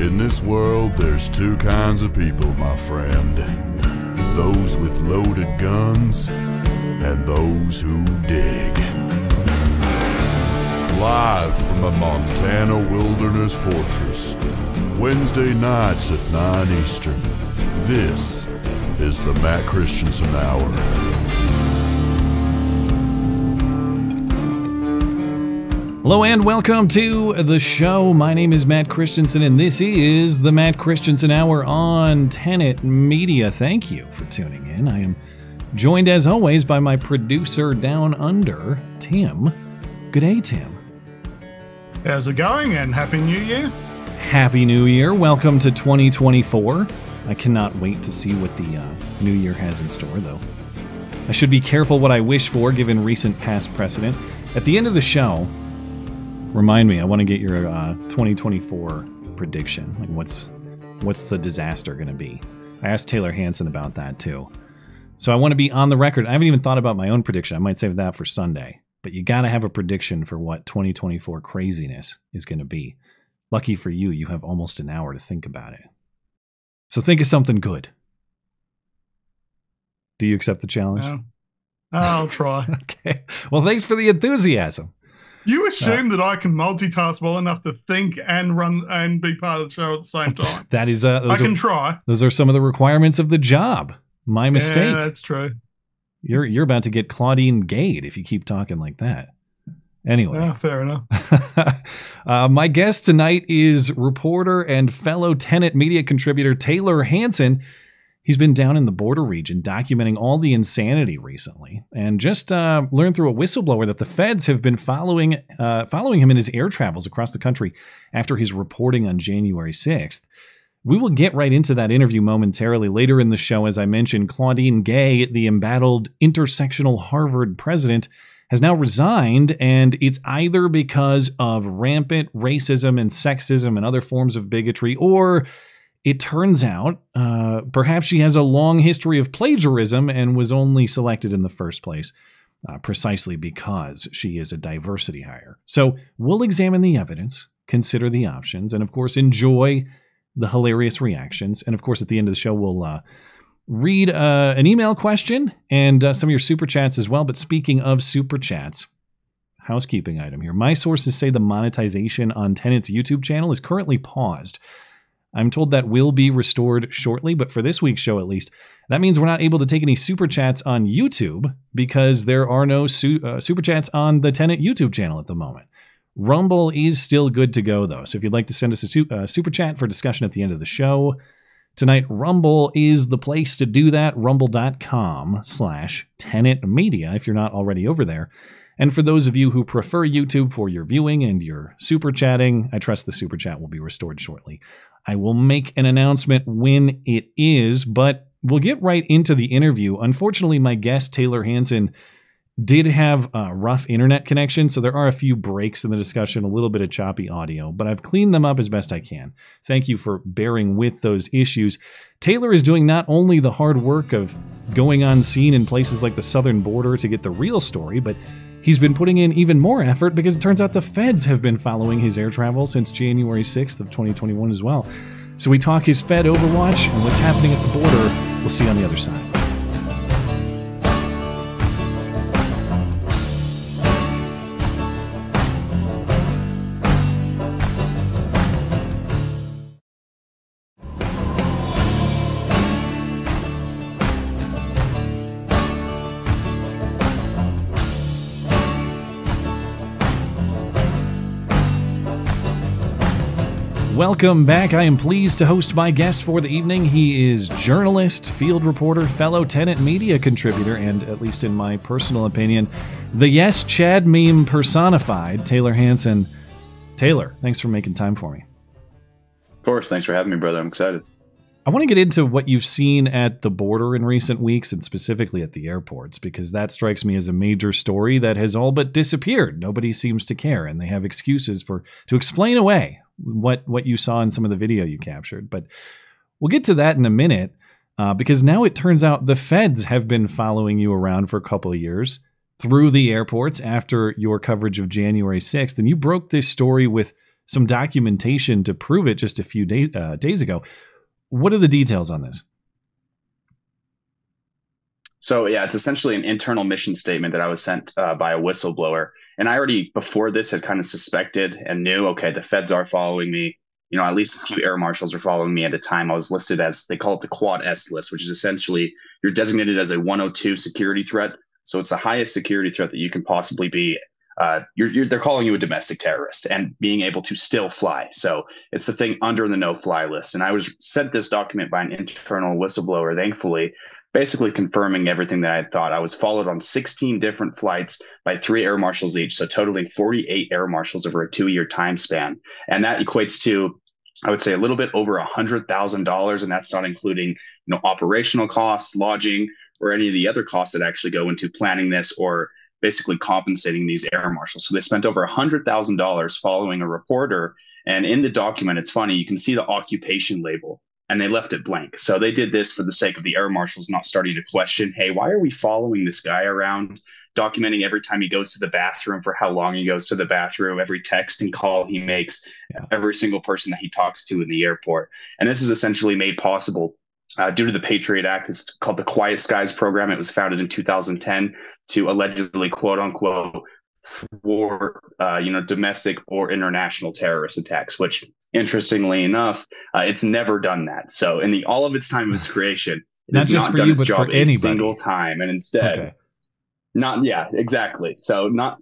In this world, there's two kinds of people, my friend those with loaded guns and those who dig. Live from a Montana wilderness fortress, Wednesday nights at 9 Eastern, this is the Matt Christiansen Hour. Hello and welcome to the show. My name is Matt Christiansen, and this is the Matt Christiansen Hour on Tenet Media. Thank you for tuning in. I am joined, as always, by my producer down under, Tim. Good day, Tim. How's it going? And Happy New Year. Happy New Year. Welcome to 2024. I cannot wait to see what the uh, new year has in store, though. I should be careful what I wish for given recent past precedent. At the end of the show, Remind me. I want to get your uh, 2024 prediction. Like, what's what's the disaster going to be? I asked Tayler Hansen about that too. So I want to be on the record. I haven't even thought about my own prediction. I might save that for Sunday. But you got to have a prediction for what 2024 craziness is going to be. Lucky for you, you have almost an hour to think about it. So think of something good. Do you accept the challenge? No. I'll try. okay. Well, thanks for the enthusiasm. You assume uh, that I can multitask well enough to think and run and be part of the show at the same time. that is, uh, I can try. Those are some of the requirements of the job. My mistake. Yeah, that's true. You're you're about to get Claudine Gade if you keep talking like that. Anyway, yeah, fair enough. uh, my guest tonight is reporter and fellow Tenet media contributor Tayler Hansen. He's been down in the border region documenting all the insanity recently, and just uh, learned through a whistleblower that the feds have been following uh, following him in his air travels across the country after his reporting on January 6th. We will get right into that interview momentarily later in the show. As I mentioned, Claudine Gay, the embattled intersectional Harvard president, has now resigned, and it's either because of rampant racism and sexism and other forms of bigotry, or it turns out uh, perhaps she has a long history of plagiarism and was only selected in the first place uh, precisely because she is a diversity hire. So we'll examine the evidence, consider the options, and of course, enjoy the hilarious reactions. And of course, at the end of the show, we'll uh, read uh, an email question and uh, some of your super chats as well. But speaking of super chats, housekeeping item here. My sources say the monetization on Tenet's YouTube channel is currently paused. I'm told that will be restored shortly, but for this week's show at least, that means we're not able to take any super chats on YouTube because there are no su- uh, super chats on the Tenet YouTube channel at the moment. Rumble is still good to go though, so if you'd like to send us a su- uh, super chat for discussion at the end of the show tonight, Rumble is the place to do that. Rumble.com slash Tenet Media if you're not already over there. And for those of you who prefer YouTube for your viewing and your super chatting, I trust the super chat will be restored shortly. I will make an announcement when it is, but we'll get right into the interview. Unfortunately, my guest, Tayler Hansen, did have a rough internet connection, so there are a few breaks in the discussion, a little bit of choppy audio, but I've cleaned them up as best I can. Thank you for bearing with those issues. Tayler is doing not only the hard work of going on scene in places like the southern border to get the real story, but He's been putting in even more effort because it turns out the feds have been following his air travel since January 6th of 2021 as well. So we talk his Fed Overwatch and what's happening at the border. We'll see you on the other side. Welcome back. I am pleased to host my guest for the evening. He is journalist, field reporter, fellow Tenet media contributor, and, at least in my personal opinion, the Yes Chad meme personified, Tayler Hansen. Tayler, thanks for making time for me. Of course. Thanks for having me, brother. I'm excited. I want to get into what you've seen at the border in recent weeks and specifically at the airports because that strikes me as a major story that has all but disappeared. Nobody seems to care and they have excuses for to explain away what what you saw in some of the video you captured. But we'll get to that in a minute uh, because now it turns out the feds have been following you around for a couple of years through the airports after your coverage of January 6th, and you broke this story with some documentation to prove it just a few days uh, days ago. What are the details on this? So yeah, it's essentially an internal mission statement that I was sent uh, by a whistleblower, and I already before this had kind of suspected and knew, okay, the feds are following me. You know, at least a few air marshals are following me at a time. I was listed as they call it the Quad S list, which is essentially you're designated as a 102 security threat. So it's the highest security threat that you can possibly be uh, you're, you're, they're calling you a domestic terrorist and being able to still fly. So it's the thing under the no fly list. And I was sent this document by an internal whistleblower, thankfully, basically confirming everything that I thought. I was followed on 16 different flights by three air marshals each, so totaling 48 air marshals over a two year time span. And that equates to I would say a little bit over a hundred thousand dollars, and that's not including you know operational costs, lodging, or any of the other costs that actually go into planning this or basically compensating these air marshals. So they spent over a $100,000 following a reporter. And in the document, it's funny, you can see the occupation label and they left it blank. So they did this for the sake of the air marshals not starting to question, hey, why are we following this guy around, documenting every time he goes to the bathroom for how long he goes to the bathroom, every text and call he makes, yeah. every single person that he talks to in the airport. And this is essentially made possible uh, due to the Patriot Act. It's called the Quiet Skies Program. It was founded in 2010 to allegedly, quote unquote, for uh, you know domestic or international terrorist attacks. Which, interestingly enough, uh, it's never done that. So, in the all of its time of its creation, it not has not done you, its job a single time, and instead, okay. not yeah, exactly. So, not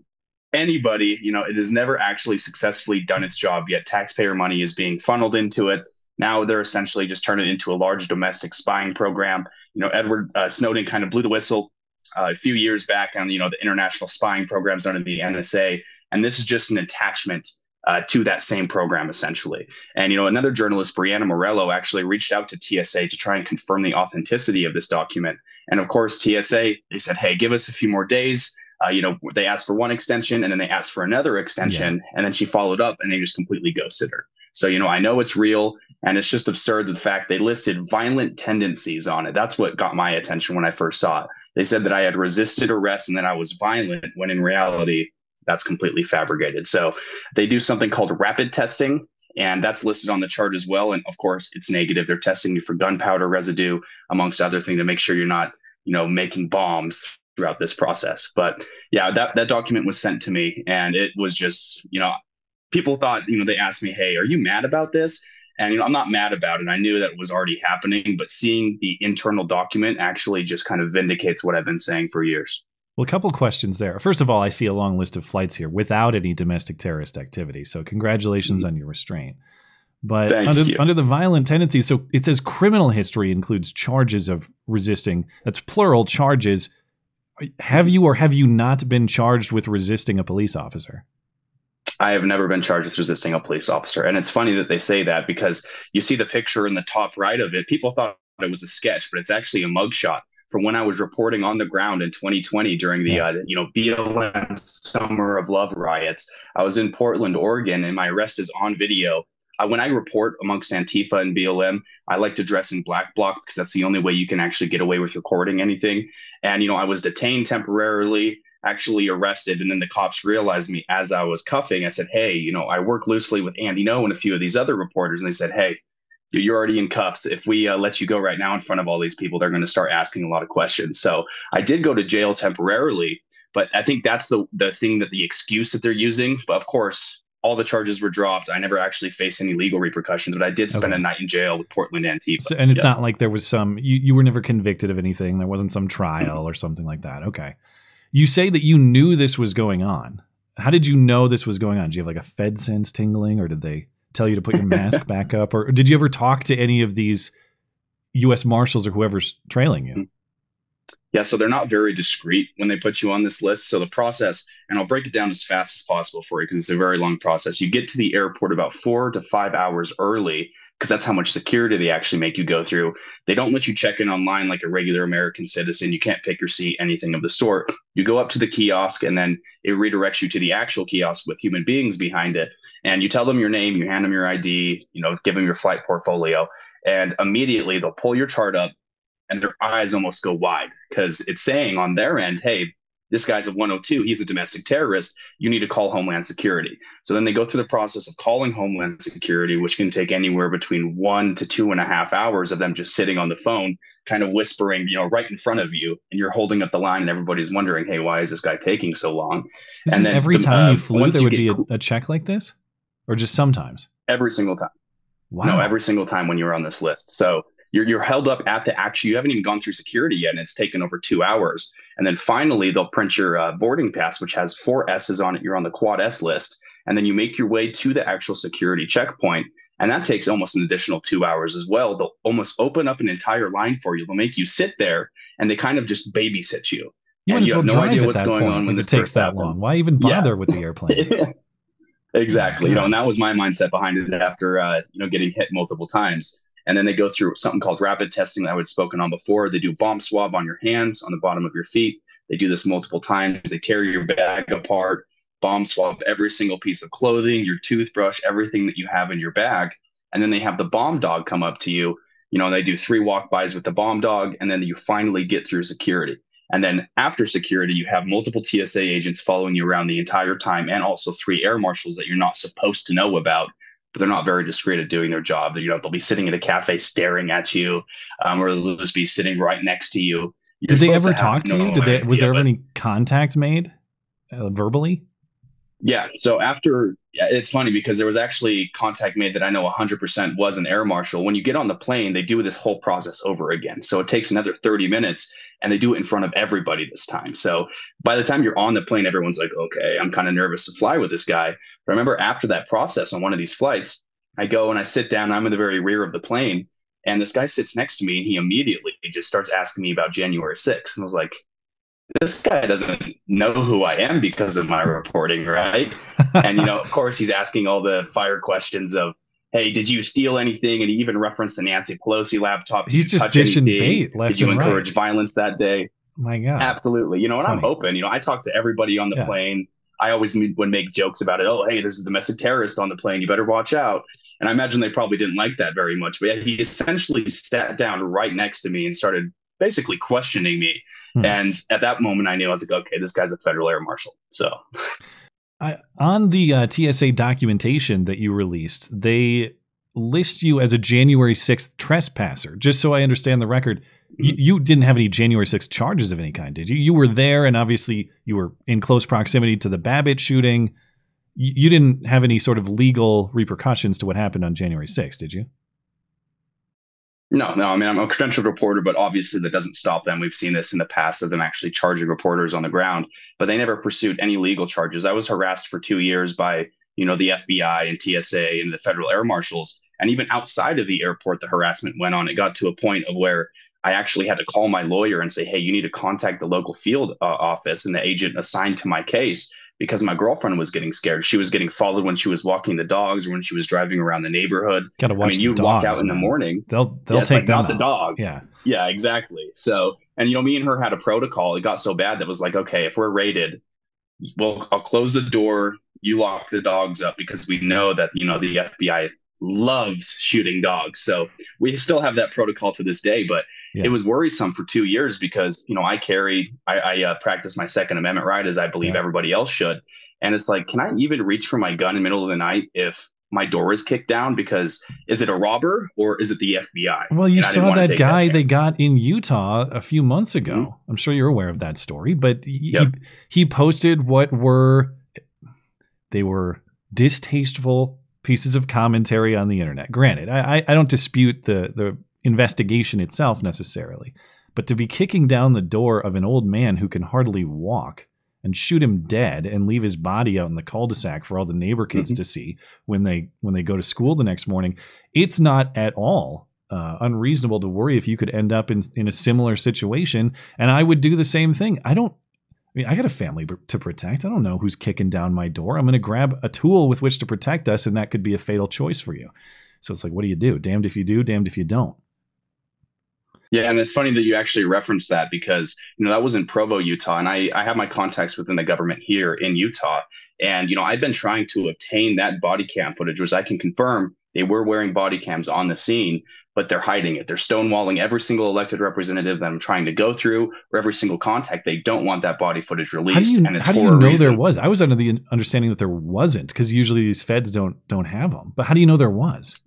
anybody. You know, it has never actually successfully done its job yet. Taxpayer money is being funneled into it now they're essentially just turning it into a large domestic spying program. You know, Edward uh, Snowden kind of blew the whistle uh, a few years back on you know the international spying programs under the NSA, and this is just an attachment uh, to that same program essentially. And you know, another journalist, Breanna Morello, actually reached out to TSA to try and confirm the authenticity of this document. And of course, TSA they said, "Hey, give us a few more days." Uh, you know, they asked for one extension and then they asked for another extension, yeah. and then she followed up and they just completely ghosted her. So, you know, I know it's real and it's just absurd the fact they listed violent tendencies on it. That's what got my attention when I first saw it. They said that I had resisted arrest and that I was violent when in reality, that's completely fabricated. So they do something called rapid testing, and that's listed on the chart as well. And of course, it's negative. They're testing you for gunpowder residue, amongst other things, to make sure you're not, you know, making bombs throughout this process. But yeah, that that document was sent to me, and it was just, you know, people thought, you know, they asked me, "Hey, are you mad about this?" And you know, I'm not mad about it. I knew that was already happening, but seeing the internal document actually just kind of vindicates what I've been saying for years. Well, a couple questions there. First of all, I see a long list of flights here without any domestic terrorist activity. So, congratulations mm-hmm. on your restraint. But under, under, the violent tendencies, so it says criminal history includes charges of resisting. That's plural charges. Have you or have you not been charged with resisting a police officer? I have never been charged with resisting a police officer. And it's funny that they say that because you see the picture in the top right of it. People thought it was a sketch, but it's actually a mugshot from when I was reporting on the ground in 2020 during the uh, you know BLM Summer of Love riots. I was in Portland, Oregon, and my arrest is on video. Uh, when I report amongst Antifa and BLM, I like to dress in black bloc because that's the only way you can actually get away with recording anything. And you know, I was detained temporarily actually arrested. And then the cops realized me as I was cuffing. I said, Hey, you know, I work loosely with Andy Ngo and a few of these other reporters. And they said, Hey, you're already in cuffs. If we uh, let you go right now in front of all these people, they're going to start asking a lot of questions. So I did go to jail temporarily, but I think that's the the thing that the excuse that they're using. But of course, all the charges were dropped. I never actually faced any legal repercussions, but I did spend okay. a night in jail with Portland Antifa. So, and it's yeah. not like there was some you, you were never convicted of anything. There wasn't some trial or something like that. Okay. You say that you knew this was going on. How did you know this was going on? Do you have like a Fed sense tingling, or did they tell you to put your mask back up, or did you ever talk to any of these U.S. Marshals or whoever's trailing you? Yeah, so they're not very discreet when they put you on this list. So the process, and I'll break it down as fast as possible for you because it's a very long process. You get to the airport about four to five hours early because that's how much security they actually make you go through. They don't let you check in online like a regular American citizen. You can't pick your seat, anything of the sort. You go up to the kiosk and then it redirects you to the actual kiosk with human beings behind it. And you tell them your name, you hand them your ID, you know, give them your flight portfolio, and immediately they'll pull your chart up and their eyes almost go wide because it's saying on their end, hey, this guy's a 102, he's a domestic terrorist, you need to call Homeland Security. So then they go through the process of calling Homeland Security, which can take anywhere between one to two and a half hours of them just sitting on the phone, kind of whispering, you know, right in front of you, and you're holding up the line, and everybody's wondering, hey, why is this guy taking so long? This and is then every the- time uh, you flew, once there you would be a, a check like this, or just sometimes. every single time. Wow. No, every single time when you're on this list. So you're you're held up at the actual. You haven't even gone through security yet, and it's taken over two hours. And then finally, they'll print your uh, boarding pass, which has four S's on it. You're on the Quad S list, and then you make your way to the actual security checkpoint, and that takes almost an additional two hours as well. They'll almost open up an entire line for you. They'll make you sit there, and they kind of just babysit you. you and you well have no idea at what's going on when this it takes that long. Why even Yeah. bother with the airplane? exactly. You know, and that was my mindset behind it after uh, you know getting hit multiple times. And then they go through something called rapid testing that I would spoken on before. They do bomb swab on your hands, on the bottom of your feet. They do this multiple times. They tear your bag apart, bomb swab every single piece of clothing, your toothbrush, everything that you have in your bag. And then they have the bomb dog come up to you. You know, they do three walk bys with the bomb dog, and then you finally get through security. And then after security, you have multiple TSA agents following you around the entire time, and also three air marshals that you're not supposed to know about, they're not very discreet at doing their job. You know, they'll be sitting at a cafe staring at you, um, or they'll just be sitting right next to you. You're Did they ever have talk to you? Did they? Was idea, there but- any contact made uh, verbally? Yeah. So after, it's funny because there was actually contact made that I know 100% was an air marshal. When you get on the plane, they do this whole process over again. So it takes another 30 minutes and they do it in front of everybody this time. So by the time you're on the plane, everyone's like, okay, I'm kind of nervous to fly with this guy. But I remember after that process on one of these flights, I go and I sit down, I'm in the very rear of the plane. And this guy sits next to me and he immediately just starts asking me about January 6th. And I was like, this guy doesn't know who I am because of my reporting, right? and you know, of course, he's asking all the fire questions of, "Hey, did you steal anything?" And he even referenced the Nancy Pelosi laptop. Did He's just dishing anything? bait left Did you and right. encourage violence that day? My God. Absolutely. You know, and I'm open. You know, I talk to everybody on the Yeah. plane. I always would make jokes about it. Oh, hey, there's a domestic terrorist on the plane. You better watch out. And I imagine they probably didn't like that very much. But yeah, he essentially sat down right next to me and started basically questioning me. Hmm. And at that moment, I knew I was like, okay, this guy's a federal air marshal. So I, on the uh, TSA documentation that you released, they list you as a January 6th trespasser. Just so I understand the record, you, you didn't have any January 6th charges of any kind, did you? You were there, and obviously you were in close proximity to the Babbitt shooting. You, you didn't have any sort of legal repercussions to what happened on January 6th, did you? No, no. I mean, I'm a credentialed reporter, but obviously that doesn't stop them. We've seen this in the past of them actually charging reporters on the ground, but they never pursued any legal charges. I was harassed for two years by, you know, the FBI and TSA and the federal air marshals. And even outside of the airport, the harassment went on. It got to a point of where I actually had to call my lawyer and say, hey, you need to contact the local field uh, office and the agent assigned to my case because my girlfriend was getting scared. She was getting followed when she was walking the dogs or when she was driving around the neighborhood. Got to I mean, you'd walk out in the morning. They'll they'll Yeah, take like, them not the dog. Yeah. Yeah, exactly. So, and you know, me and her had a protocol. It got so bad that was like, okay, if we're raided, well, I'll close the door. You lock the dogs up because we know that you know the FBI loves shooting dogs. So we still have that protocol to this day. But Yeah. it was worrisome for two years because you know I carry, I, I uh, practice my Second Amendment right as I believe Yeah. everybody else should. And it's like, can I even reach for my gun in the middle of the night if my door is kicked down? Because is it a robber or is it the FBI? Well, you And saw that guy they got in Utah a few months ago. Mhm. I'm sure you're aware of that story, but he, Yep. he posted what were they were distasteful pieces of commentary on the internet. Granted, I- I don't dispute the the investigation itself necessarily, but to be kicking down the door of an old man who can hardly walk and shoot him dead and leave his body out in the cul-de-sac for all the neighbor kids Mhm. to see when they when they go to school the next morning it's not at all uh, unreasonable to worry if you could end up in in a similar situation. And I would do the same thing. I don't. I mean, I got a family to protect. I don't know who's kicking down my door. I'm going to grab a tool with which to protect us, and that could be a fatal choice for you. So it's like, what do you do? Damned if you do, damned if you don't. Yeah, and it's funny that you actually referenced that because you know that was in Provo, Utah, and I I have my contacts within the government here in Utah, and you know I've been trying to obtain that body cam footage, which I can confirm they were wearing body cams on the scene, but they're hiding it. They're stonewalling every single elected representative that I'm trying to go through, or every single contact. They don't want that body footage released. How do you, and it's how do you know there was? I was under the understanding that there wasn't because usually these feds don't don't have them. But how do you know there was?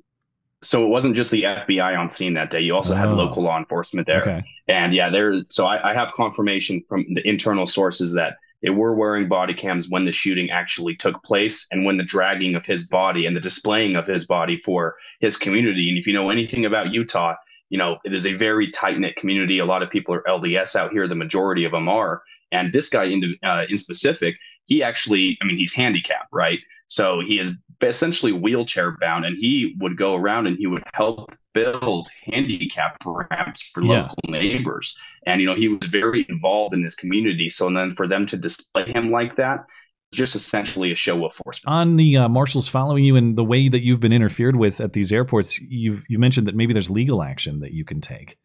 So it wasn't just the FBI on scene that day. You also had Oh. local law enforcement there. Okay. And yeah, there. So I, I have confirmation from the internal sources that they were wearing body cams when the shooting actually took place, and when the dragging of his body and the displaying of his body for his community. And if you know anything about Utah, you know it is a very tight knit community. A lot of people are LDS out here. The majority of them are. And this guy in uh, in specific, he actually, I mean, he's handicapped, right? So he is essentially wheelchair bound, and he would go around and he would help build handicap ramps for Yeah. local neighbors. And you know, he was very involved in this community. So and then for them to display him like that, just essentially a show of force. On the uh, marshals following you and the way that you've been interfered with at these airports, you've you mentioned that maybe there's legal action that you can take.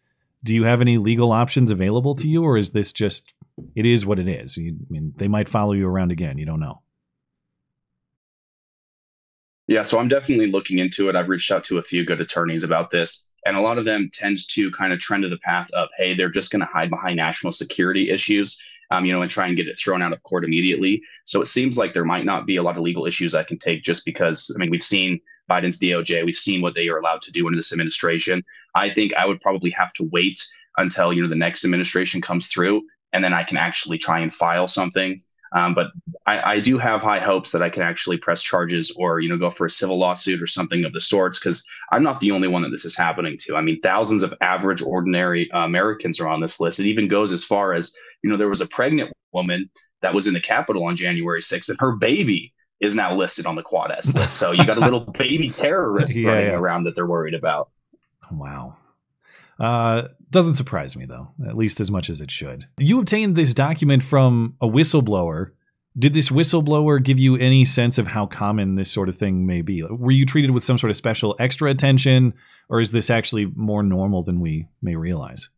Do you have any legal options available to you, or is this just it is what it is? You, I mean, they might follow you around again. You don't know. Yeah, so I'm definitely looking into it. I've reached out to a few good attorneys about this, and a lot of them tend to kind of trend to the path of, hey, they're just going to hide behind national security issues, um, you know, and try and get it thrown out of court immediately. So it seems like there might not be a lot of legal issues I can take just because, I mean, we've seen Biden's DOJ, we've seen what they are allowed to do under this administration. I think I would probably have to wait until, you know, the next administration comes through, and then I can actually try and file something. Um, but I, I do have high hopes that I can actually press charges or you know go for a civil lawsuit or something of the sorts because I'm not the only one that this is happening to. I mean, thousands of average, ordinary uh, Americans are on this list. It even goes as far as you know there was a pregnant woman that was in the Capitol on January 6th, and her baby is now listed on the Quad S list. So you got a little baby terrorist Yeah, running yeah. around that they're worried about. Wow. Uh, doesn't surprise me though, at least as much as it should. You obtained this document from a whistleblower. Did this whistleblower give you any sense of how common this sort of thing may be? Were you treated with some sort of special extra attention, or is this actually more normal than we may realize?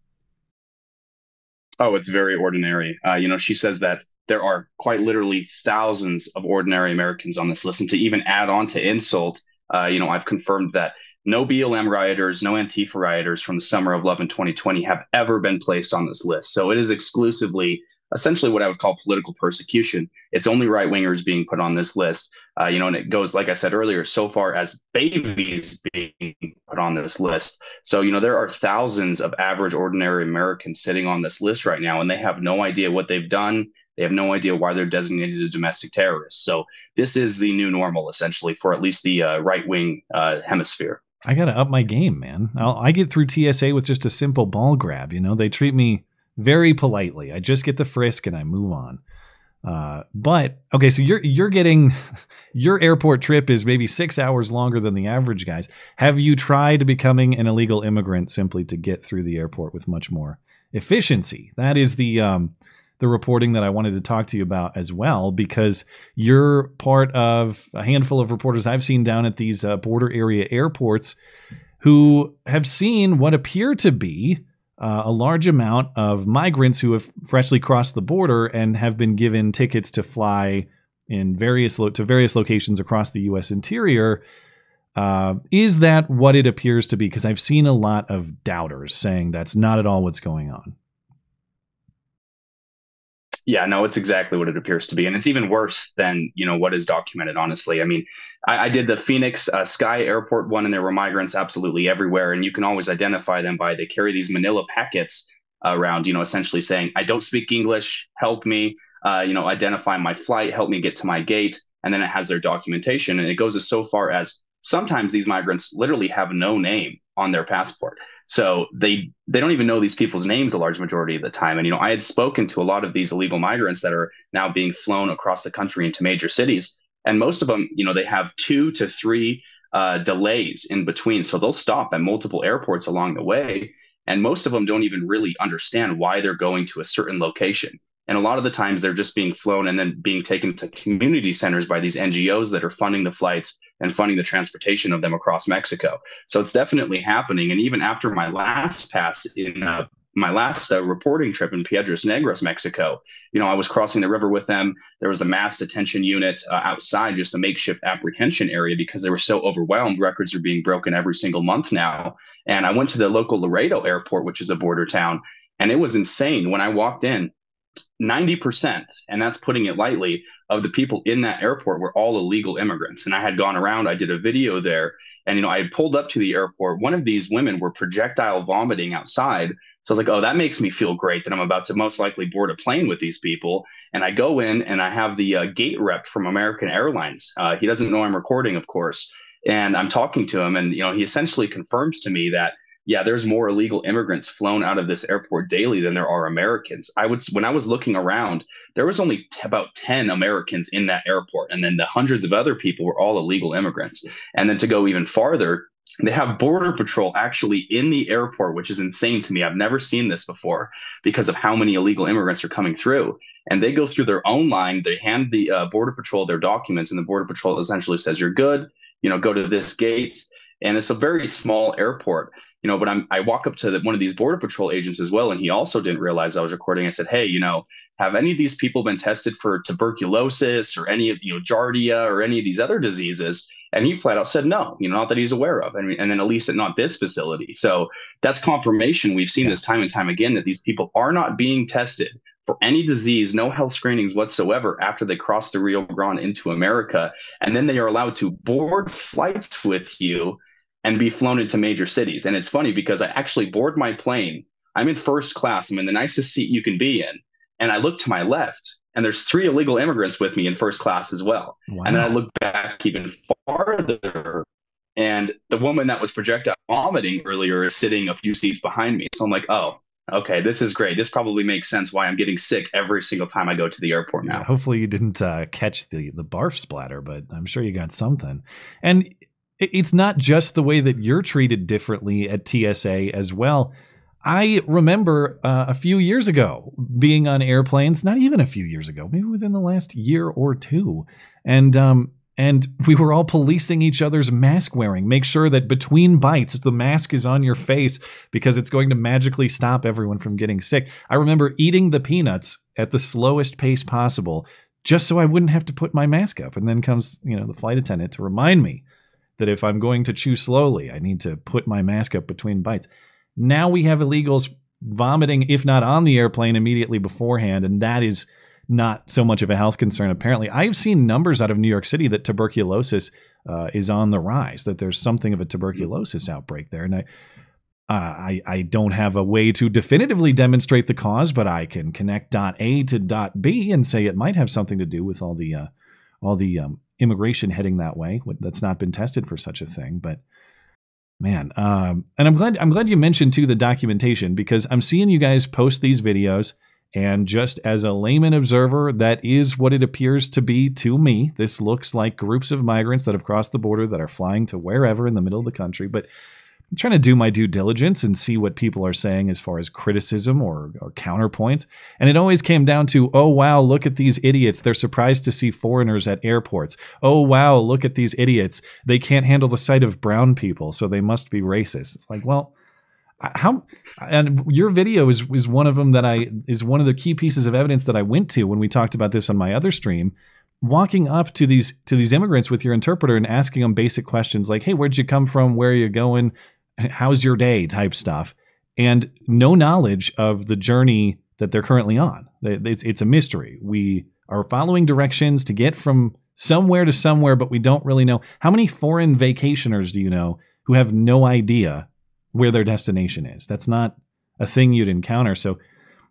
Oh, it's very ordinary. Uh, you know, she says that there are quite literally thousands of ordinary Americans on this list. And to even add on to insult, uh, you know, I've confirmed that no BLM rioters, no Antifa rioters from the summer of love in 2020 have ever been placed on this list. So it is exclusively essentially what I would call political persecution. It's only right wingers being put on this list. Uh, you know, and it goes, like I said earlier, so far as babies being put on this list. So, you know, there are thousands of average, ordinary Americans sitting on this list right now, and they have no idea what they've done. They have no idea why they're designated a domestic terrorist. So, this is the new normal, essentially, for at least the uh, right wing uh, hemisphere. I got to up my game, man. I'll, I get through TSA with just a simple ball grab. You know, they treat me very politely. I just get the frisk and I move on. Uh, but okay, so you're you're getting your airport trip is maybe six hours longer than the average guys. Have you tried becoming an illegal immigrant simply to get through the airport with much more efficiency? That is the um, the reporting that I wanted to talk to you about as well, because you're part of a handful of reporters I've seen down at these uh, border area airports who have seen what appear to be uh, a large amount of migrants who have freshly crossed the border and have been given tickets to fly in various lo- to various locations across the U.S. interior. Uh, is that what it appears to be? Because I've seen a lot of doubters saying that's not at all what's going on. Yeah, no, it's exactly what it appears to be, and it's even worse than you know what is documented. Honestly, I mean, I, I did the Phoenix uh, Sky Airport one, and there were migrants absolutely everywhere, and you can always identify them by they carry these Manila packets around, you know, essentially saying, "I don't speak English, help me," uh, you know, identify my flight, help me get to my gate, and then it has their documentation, and it goes as so far as sometimes these migrants literally have no name on their passport. So they they don't even know these people's names a large majority of the time. And you know, I had spoken to a lot of these illegal migrants that are now being flown across the country into major cities, and most of them, you know, they have two to three uh, delays in between. So they'll stop at multiple airports along the way, and most of them don't even really understand why they're going to a certain location. And a lot of the times they're just being flown and then being taken to community centers by these NGOs that are funding the flights and funding the transportation of them across Mexico. So it's definitely happening. And even after my last pass in uh, my last uh, reporting trip in Piedras Negras, Mexico. You know, I was crossing the river with them. There was a mass detention unit uh, outside, just a makeshift apprehension area because they were so overwhelmed. Records are being broken every single month now. And I went to the local Laredo airport, which is a border town, and it was insane. When I walked in, 90%, and that's putting it lightly, of the people in that airport were all illegal immigrants. And I had gone around, I did a video there, and you know, I had pulled up to the airport. One of these women were projectile vomiting outside. So I was like, oh, that makes me feel great that I'm about to most likely board a plane with these people. And I go in and I have the uh, gate rep from American Airlines. Uh, he doesn't know I'm recording, of course. And I'm talking to him, and you know, he essentially confirms to me that yeah, there's more illegal immigrants flown out of this airport daily than there are Americans. I would when I was looking around, there was only t- about 10 Americans in that airport and then the hundreds of other people were all illegal immigrants. And then to go even farther, they have border patrol actually in the airport, which is insane to me. I've never seen this before because of how many illegal immigrants are coming through. And they go through their own line. They hand the uh, border patrol their documents, and the border patrol essentially says, "You're good. You know, go to this gate." And it's a very small airport you know, but I'm, I walk up to the, one of these border patrol agents as well, and he also didn't realize I was recording. I said, hey, you know, have any of these people been tested for tuberculosis or any of, you know, Giardia or any of these other diseases? And he flat out said no, you know, not that he's aware of. And, and then at least at not this facility. So that's confirmation. We've seen this time and time again that these people are not being tested for any disease, no health screenings whatsoever after they cross the Rio Grande into America. And then they are allowed to board flights with you and be flown into major cities. And it's funny because I actually board my plane. I'm in first class. I'm in the nicest seat you can be in. And I look to my left, and there's three illegal immigrants with me in first class as well. Wow. And then I look back even farther, and the woman that was projectile vomiting earlier is sitting a few seats behind me. So I'm like, oh, okay, this is great. This probably makes sense why I'm getting sick every single time I go to the airport now. Yeah, hopefully you didn't uh, catch the the barf splatter, but I'm sure you got something. And it's not just the way that you're treated differently at TSA as well. I remember uh, a few years ago being on airplanes, not even a few years ago, maybe within the last year or two, and um, and we were all policing each other's mask wearing. Make sure that between bites, the mask is on your face because it's going to magically stop everyone from getting sick. I remember eating the peanuts at the slowest pace possible just so I wouldn't have to put my mask up. And then comes, you know, the flight attendant to remind me that if I'm going to chew slowly, I need to put my mask up between bites. Now we have illegals vomiting, if not on the airplane, immediately beforehand, and that is not so much of a health concern. Apparently, I've seen numbers out of New York City that tuberculosis uh, is on the rise. That there's something of a tuberculosis outbreak there, and I. Uh, I, I don't have a way to definitively demonstrate the cause, but I can connect dot A to dot B and say it might have something to do with all the uh, all the um, immigration heading that way. That's not been tested for such a thing, but man, um, and I'm glad I'm glad you mentioned too the documentation because I'm seeing you guys post these videos, and just as a layman observer, that is what it appears to be to me. This looks like groups of migrants that have crossed the border that are flying to wherever in the middle of the country, but I'm trying to do my due diligence and see what people are saying as far as criticism or, or, counterpoints. And it always came down to, oh, wow, look at these idiots. They're surprised to see foreigners at airports. Oh, wow, look at these idiots. They can't handle the sight of brown people, so they must be racist. It's like, well, how and your video is is one of them that I is one of the key pieces of evidence that I went to when we talked about this on my other stream walking up to these to these immigrants with your interpreter and asking them basic questions like hey where'd you come from where are you going how's your day type stuff and no knowledge of the journey that they're currently on. It's, it's a mystery. We are following directions to get from somewhere to somewhere, but we don't really know. How many foreign vacationers do you know who have no idea where their destination is? That's not a thing you'd encounter. So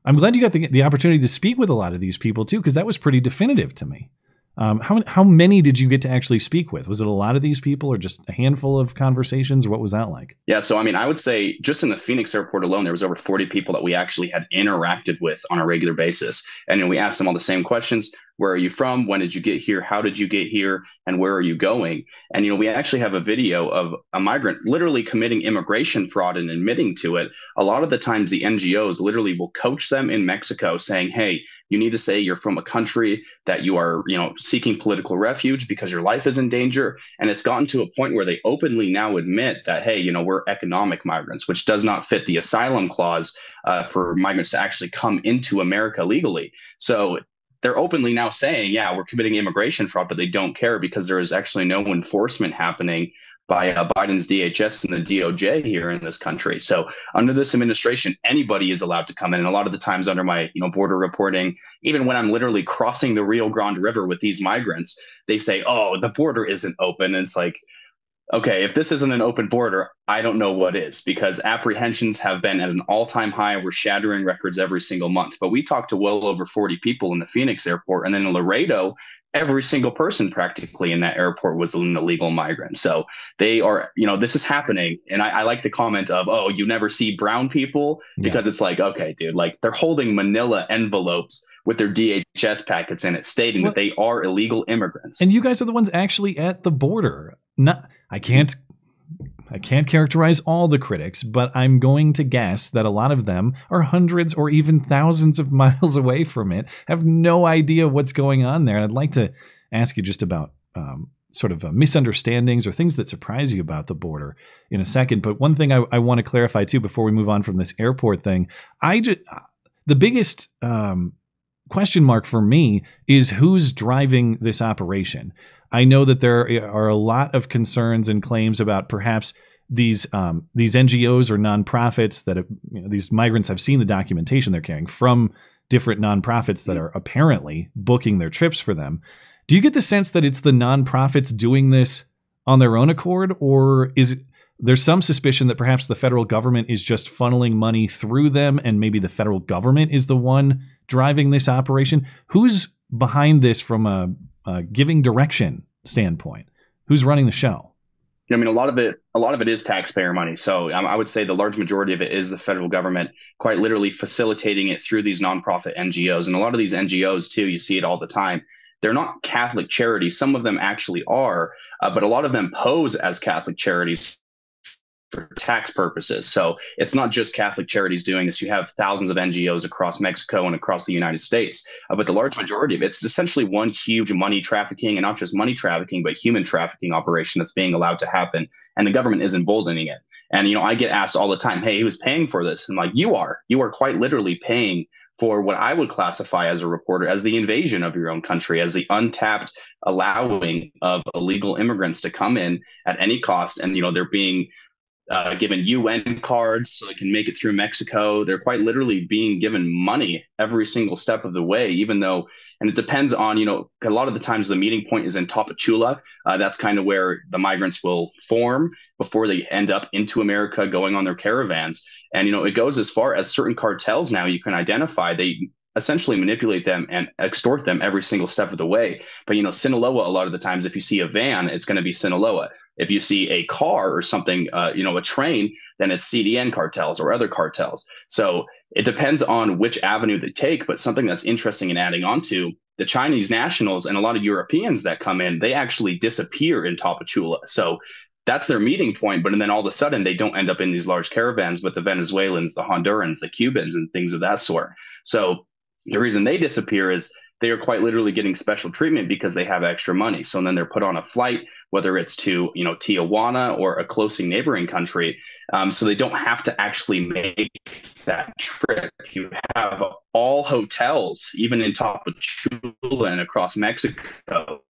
I'm glad you got the, the opportunity to speak with a lot of these people too, because that was pretty definitive to me. Um, how how many did you get to actually speak with? Was it a lot of these people, or just a handful of conversations? What was that like? Yeah, so I mean, I would say just in the Phoenix airport alone, there was over forty people that we actually had interacted with on a regular basis, and you we asked them all the same questions. Where are you from? When did you get here? How did you get here? And where are you going? And, you know, we actually have a video of a migrant literally committing immigration fraud and admitting to it. A lot of the times, the NGOs literally will coach them in Mexico saying, hey, you need to say you're from a country that you are, you know, seeking political refuge because your life is in danger. And it's gotten to a point where they openly now admit that, hey, you know, we're economic migrants, which does not fit the asylum clause uh, for migrants to actually come into America legally. So they're openly now saying, yeah, we're committing immigration fraud, but they don't care because there is actually no enforcement happening by uh, Biden's DHS and the DOJ here in this country. So under this administration, anybody is allowed to come in. And a lot of the times under my you know border reporting, even when I'm literally crossing the Rio Grande River with these migrants, they say, "Oh, the border isn't open." And it's like, okay, if this isn't an open border, I don't know what is because apprehensions have been at an all-time high. We're shattering records every single month. But we talked to well over 40 people in the Phoenix airport, and then in Laredo, every single person practically in that airport was an illegal migrant. So they are, you know, this is happening. And I, I like the comment of, oh, you never see brown people because yeah. it's like, okay, dude, like they're holding manila envelopes with their DHS packets in it stating that they are illegal immigrants. And you guys are the ones actually at the border. Not I can't I can't characterize all the critics, but I'm going to guess that a lot of them are hundreds or even thousands of miles away from it, have no idea what's going on there. And I'd like to ask you just about um, sort of uh, misunderstandings or things that surprise you about the border in a second. But one thing I, I want to clarify too before we move on from this airport thing, I just the biggest um, question mark for me is who's driving this operation. I know that there are a lot of concerns and claims about perhaps these um, these NGOs or nonprofits that have, you know, these migrants have seen the documentation they're carrying from different nonprofits that are apparently booking their trips for them. Do you get the sense that it's the nonprofits doing this on their own accord, or is it, there's some suspicion that perhaps the federal government is just funneling money through them, and maybe the federal government is the one driving this operation? Who's behind this from a uh, giving direction standpoint? Who's running the show? I mean, a lot of it, a lot of it is taxpayer money. So um, I would say the large majority of it is the federal government, quite literally facilitating it through these nonprofit NGOs. And a lot of these NGOs, too, you see it all the time. They're not Catholic charities. Some of them actually are, uh, but a lot of them pose as Catholic charities for tax purposes. So it's not just Catholic charities doing this. You have thousands of NGOs across Mexico and across the United States. Uh, but the large majority of it, it's essentially one huge money trafficking and not just money trafficking, but human trafficking operation that's being allowed to happen. And the government is emboldening it. And, you know, I get asked all the time, hey, who's paying for this? And I'm like, you are. You are quite literally paying for what I would classify as a reporter as the invasion of your own country, as the untapped allowing of illegal immigrants to come in at any cost. And, you know, they're being uh, given UN cards so they can make it through Mexico. They're quite literally being given money every single step of the way, even though, and it depends on, you know, a lot of the times the meeting point is in Tapachula. Uh, that's kind of where the migrants will form before they end up into America going on their caravans. And, you know, it goes as far as certain cartels now you can identify. They essentially manipulate them and extort them every single step of the way. But you know, Sinaloa, a lot of the times, if you see a van, it's going to be Sinaloa. If you see a car or something, uh, you know, a train, then it's CDN cartels or other cartels. So it depends on which avenue they take. But something that's interesting in adding on to the Chinese nationals and a lot of Europeans that come in, they actually disappear in Tapachula. So that's their meeting point. But then all of a sudden, they don't end up in these large caravans with the Venezuelans, the Hondurans, the Cubans, and things of that sort. So the reason they disappear is they are quite literally getting special treatment because they have extra money. So then they're put on a flight, whether it's to you know Tijuana or a closing neighboring country, um, so they don't have to actually make that trip. You have all hotels, even in top Tapachula and across Mexico,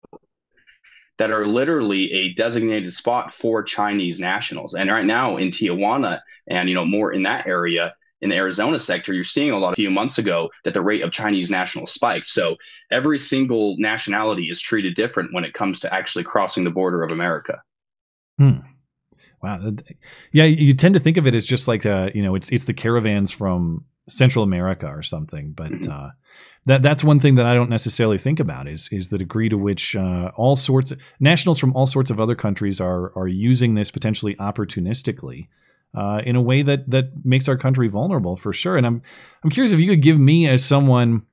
that are literally a designated spot for Chinese nationals. And right now in Tijuana and you know more in that area, in the Arizona sector, you're seeing a lot a few months ago that the rate of Chinese nationals spiked. So every single nationality is treated different when it comes to actually crossing the border of America. Hmm. Wow. Yeah, you tend to think of it as just like uh, you know, it's it's the caravans from Central America or something, but mm-hmm. uh, that that's one thing that I don't necessarily think about is is the degree to which uh, all sorts of, nationals from all sorts of other countries are are using this potentially opportunistically uh, in a way that that makes our country vulnerable for sure. And I'm I'm curious if you could give me as someone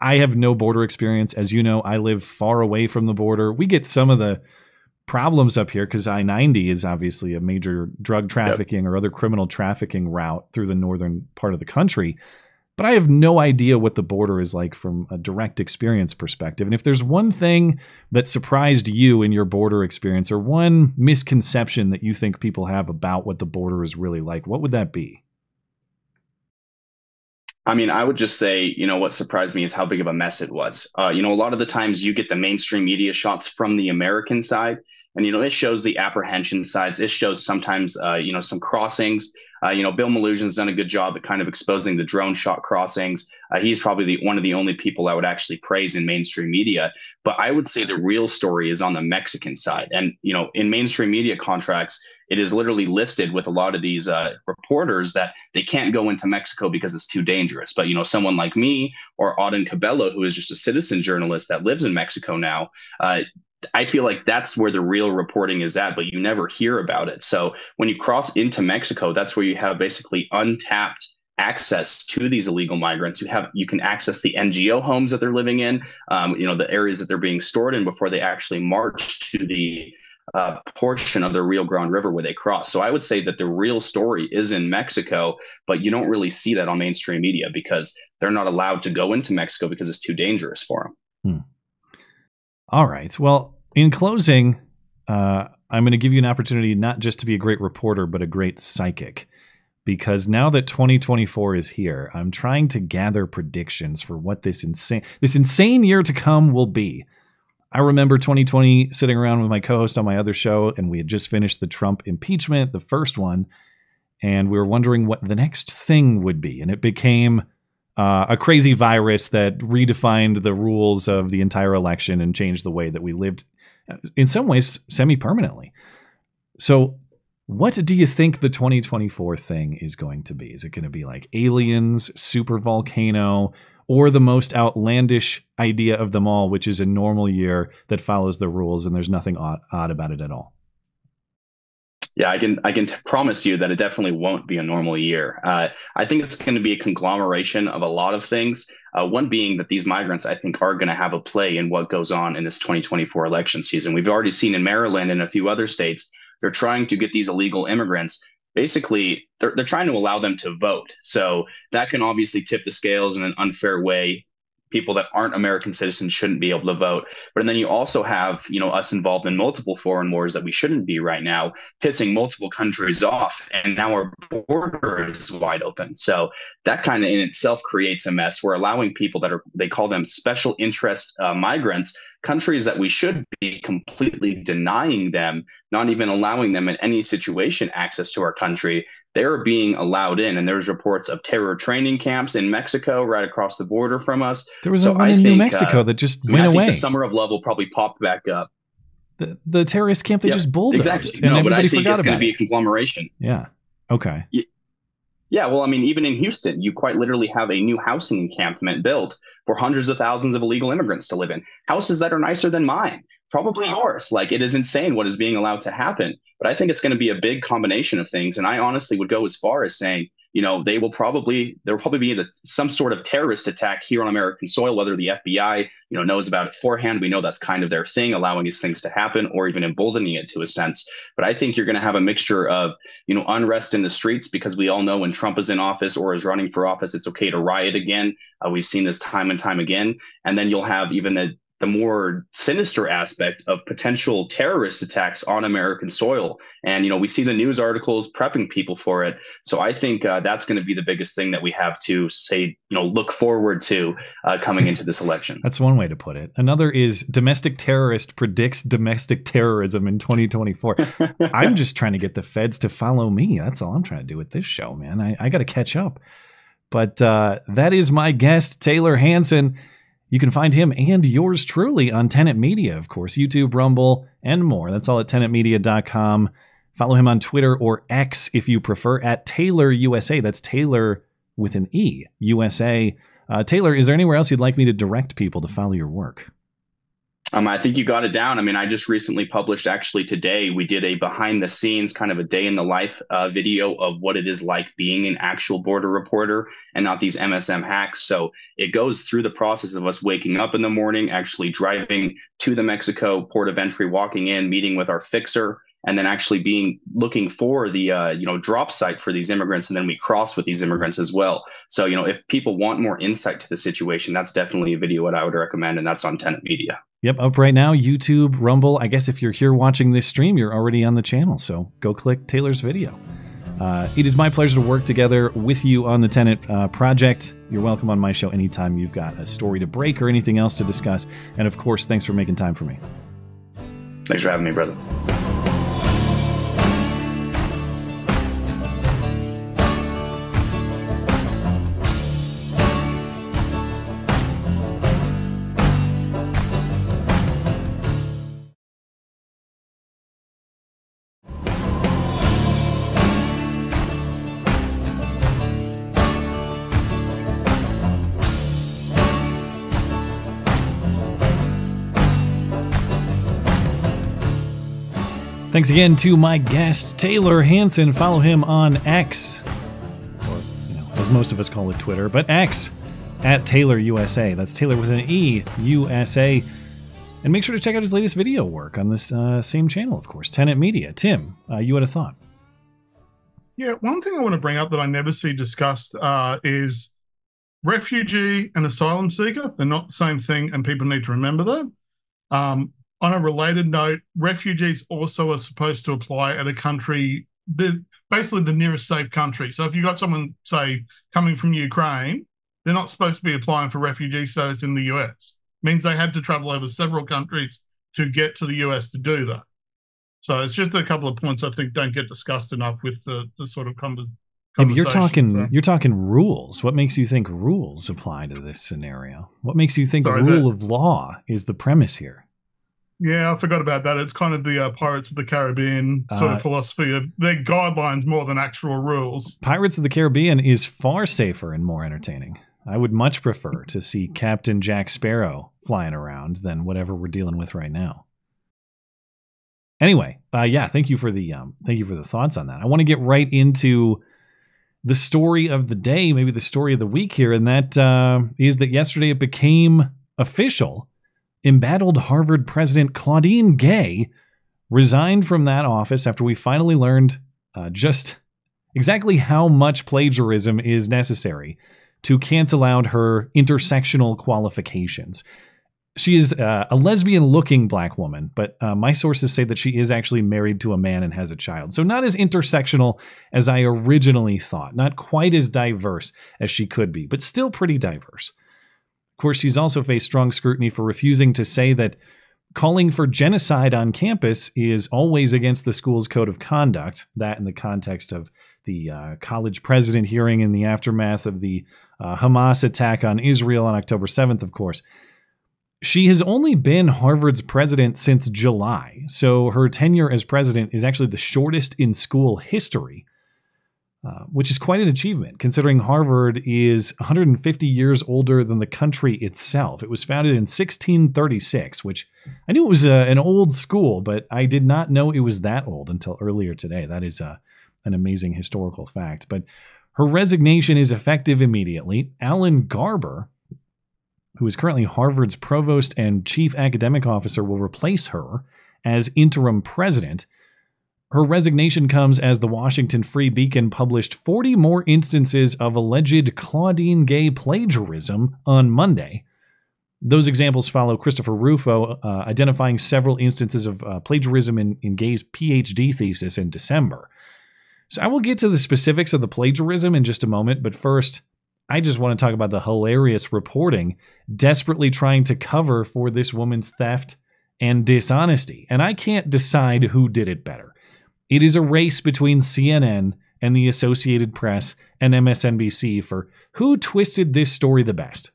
I have no border experience. As you know, I live far away from the border. We get some of the problems up here because I 90 is obviously a major drug trafficking yep. or other criminal trafficking route through the northern part of the country. But I have no idea what the border is like from a direct experience perspective. And if there's one thing that surprised you in your border experience or one misconception that you think people have about what the border is really like, what would that be? I mean, I would just say, you know, what surprised me is how big of a mess it was. Uh, you know, a lot of the times you get the mainstream media shots from the American side, and you know it shows the apprehension sides. It shows sometimes uh, you know some crossings. Uh, you know bill Melugin done a good job at kind of exposing the drone shot crossings. Uh, he's probably the one of the only people i would actually praise in mainstream media. But i would say the real story is on the mexican side. And you know in mainstream media contracts it is literally listed with a lot of these uh, reporters that they can't go into mexico because it's too dangerous. But you know someone like me or auden cabello who is just a citizen journalist that lives in mexico now uh, I feel like that's where the real reporting is at, but you never hear about it. So when you cross into Mexico, that's where you have basically untapped access to these illegal migrants. You have you can access the NGO homes that they're living in, um, you know, the areas that they're being stored in before they actually march to the uh, portion of the Rio Grande River where they cross. So I would say that the real story is in Mexico, but you don't really see that on mainstream media because they're not allowed to go into Mexico because it's too dangerous for them. Hmm. All right. Well, in closing, uh, I'm going to give you an opportunity not just to be a great reporter, but a great psychic. Because now that 2024 is here, I'm trying to gather predictions for what this insane this insane year to come will be. I remember 2020 sitting around with my co-host on my other show, and we had just finished the Trump impeachment, the first one, and we were wondering what the next thing would be, and it became uh, a crazy virus that redefined the rules of the entire election and changed the way that we lived, in some ways, semi permanently. So, what do you think the 2024 thing is going to be? Is it going to be like aliens, super volcano, or the most outlandish idea of them all, which is a normal year that follows the rules and there's nothing odd, odd about it at all? Yeah, I can I can t- promise you that it definitely won't be a normal year. Uh, I think it's going to be a conglomeration of a lot of things. Uh, one being that these migrants, I think, are going to have a play in what goes on in this 2024 election season. We've already seen in Maryland and a few other states, they're trying to get these illegal immigrants. Basically, they're, they're trying to allow them to vote. So that can obviously tip the scales in an unfair way people that aren't American citizens shouldn't be able to vote. But then you also have, you know, us involved in multiple foreign wars that we shouldn't be right now, pissing multiple countries off. And now our border is wide open. So that kind of in itself creates a mess. We're allowing people that are, they call them special interest uh, migrants countries that we should be completely denying them, not even allowing them in any situation access to our country, they're being allowed in. And there's reports of terror training camps in Mexico right across the border from us. There was so one in think, New Mexico uh, that just I mean, went away. the summer of love will probably pop back up. The, the terrorist camp they yep, just bulldozed. Exactly. No, but I think it's going to be a conglomeration. Yeah. Okay. Yeah, well, I mean, even in Houston, you quite literally have a new housing encampment built for hundreds of thousands of illegal immigrants to live in. Houses that are nicer than mine, probably yours. Like, it is insane what is being allowed to happen. But I think it's going to be a big combination of things. And I honestly would go as far as saying, you know, they will probably there will probably be a, some sort of terrorist attack here on American soil, whether the FBI, you know, knows about it beforehand. We know that's kind of their thing, allowing these things to happen or even emboldening it to a sense. But I think you're going to have a mixture of, you know, unrest in the streets because we all know when Trump is in office or is running for office, it's okay to riot again. Uh, we've seen this time and time again. And then you'll have even the the more sinister aspect of potential terrorist attacks on American soil. And, you know, we see the news articles prepping people for it. So I think uh, that's going to be the biggest thing that we have to say, you know, look forward to uh, coming into this election. That's one way to put it. Another is domestic terrorist predicts domestic terrorism in 2024. I'm just trying to get the feds to follow me. That's all I'm trying to do with this show, man. I, I got to catch up. But uh, that is my guest, Tayler Hansen. You can find him and yours truly on Tenet Media, of course, YouTube, Rumble, and more. That's all at tenetmedia.com. Follow him on Twitter or X if you prefer at Tayler USA. That's Tayler with an E, USA. Uh, Tayler, is there anywhere else you'd like me to direct people to follow your work? Um, I think you got it down. I mean, I just recently published, actually today, we did a behind the scenes kind of a day in the life uh, video of what it is like being an actual border reporter and not these MSM hacks. So it goes through the process of us waking up in the morning, actually driving to the Mexico port of entry, walking in, meeting with our fixer, and then actually being looking for the uh, you know drop site for these immigrants and then we cross with these immigrants as well so you know if people want more insight to the situation that's definitely a video what i would recommend and that's on Tenet media Yep, up right now, YouTube, Rumble. I guess if you're here watching this stream, you're already on the channel, so go click Tayler's video. Uh, it is my pleasure to work together with you on the Tenet uh, project. You're welcome on my show anytime you've got a story to break or anything else to discuss. And of course, thanks for making time for me. Thanks for having me, brother. Thanks again to my guest, Tayler Hansen. Follow him on X, or, you know, as most of us call it Twitter, but X at Tayler USA. That's Tayler with an E, USA. And make sure to check out his latest video work on this uh, same channel, of course, Tenet Media. Tim, uh, you had a thought. Yeah, one thing I want to bring up that I never see discussed uh, is refugee and asylum seeker. They're not the same thing, and people need to remember that. Um, on a related note, refugees also are supposed to apply at a country, the basically the nearest safe country. So if you've got someone, say, coming from Ukraine, they're not supposed to be applying for refugee status in the US. It means they had to travel over several countries to get to the US to do that. So it's just a couple of points I think don't get discussed enough with the, the sort of conversation. Yeah, you're talking so. you're talking rules. What makes you think rules apply to this scenario? What makes you think Sorry, rule of law is the premise here? Yeah, I forgot about that. It's kind of the uh, Pirates of the Caribbean sort uh, of philosophy of their guidelines more than actual rules. Pirates of the Caribbean is far safer and more entertaining. I would much prefer to see Captain Jack Sparrow flying around than whatever we're dealing with right now. Anyway, uh, yeah, thank you for the um, thank you for the thoughts on that. I want to get right into the story of the day, maybe the story of the week here, and that uh, is that yesterday it became official embattled Harvard president Claudine Gay resigned from that office after we finally learned uh, just exactly how much plagiarism is necessary to cancel out her intersectional qualifications. She is uh, a lesbian looking black woman, but uh, my sources say that she is actually married to a man and has a child. So, not as intersectional as I originally thought, not quite as diverse as she could be, but still pretty diverse. Of course, she's also faced strong scrutiny for refusing to say that calling for genocide on campus is always against the school's code of conduct. That in the context of the uh, college president hearing in the aftermath of the uh, Hamas attack on Israel on October 7th, of course. She has only been Harvard's president since July, so her tenure as president is actually the shortest in school history. Uh, which is quite an achievement considering Harvard is 150 years older than the country itself. It was founded in 1636, which I knew it was a, uh, an old school, but I did not know it was that old until earlier today. That is a, uh, an amazing historical fact. But her resignation is effective immediately. Alan Garber, who is currently Harvard's provost and chief academic officer, will replace her as interim president. Her resignation comes as the Washington Free Beacon published 40 more instances of alleged Claudine Gay plagiarism on Monday. Those examples follow Christopher Rufo uh, identifying several instances of uh, plagiarism in, in Gay's PhD thesis in December. So I will get to the specifics of the plagiarism in just a moment, but first, I just want to talk about the hilarious reporting desperately trying to cover for this woman's theft and dishonesty. And I can't decide who did it better. It is a race between CNN and the Associated Press and MSNBC for who twisted this story the best.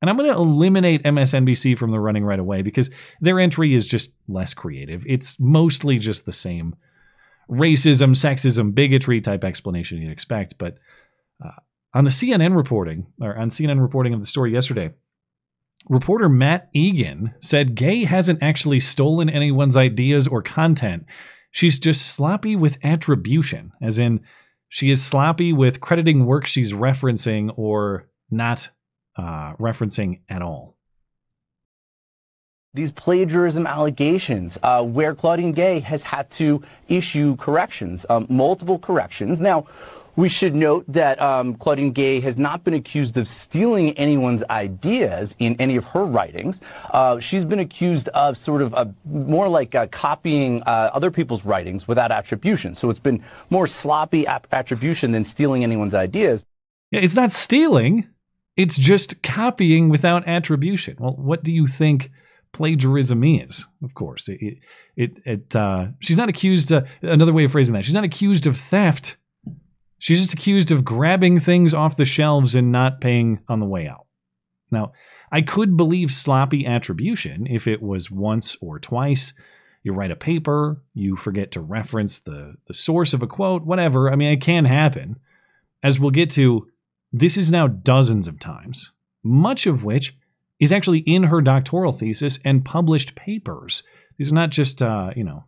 And I'm going to eliminate MSNBC from the running right away because their entry is just less creative. It's mostly just the same racism, sexism, bigotry type explanation you'd expect. But uh, on the CNN reporting, or on CNN reporting of the story yesterday, Reporter Matt Egan said Gay hasn't actually stolen anyone's ideas or content. She's just sloppy with attribution, as in, she is sloppy with crediting work she's referencing or not uh, referencing at all. These plagiarism allegations, uh, where Claudine Gay has had to issue corrections, um, multiple corrections. Now, we should note that um, Claudine Gay has not been accused of stealing anyone's ideas in any of her writings. Uh, she's been accused of sort of uh, more like uh, copying uh, other people's writings without attribution. So it's been more sloppy ap- attribution than stealing anyone's ideas. Yeah, it's not stealing. It's just copying without attribution. Well, what do you think plagiarism is? Of course, it it, it uh, she's not accused. Uh, another way of phrasing that, she's not accused of theft She's just accused of grabbing things off the shelves and not paying on the way out. Now, I could believe sloppy attribution if it was once or twice. You write a paper, you forget to reference the, the source of a quote, whatever. I mean, it can happen. As we'll get to, this is now dozens of times, much of which is actually in her doctoral thesis and published papers. These are not just, uh, you know,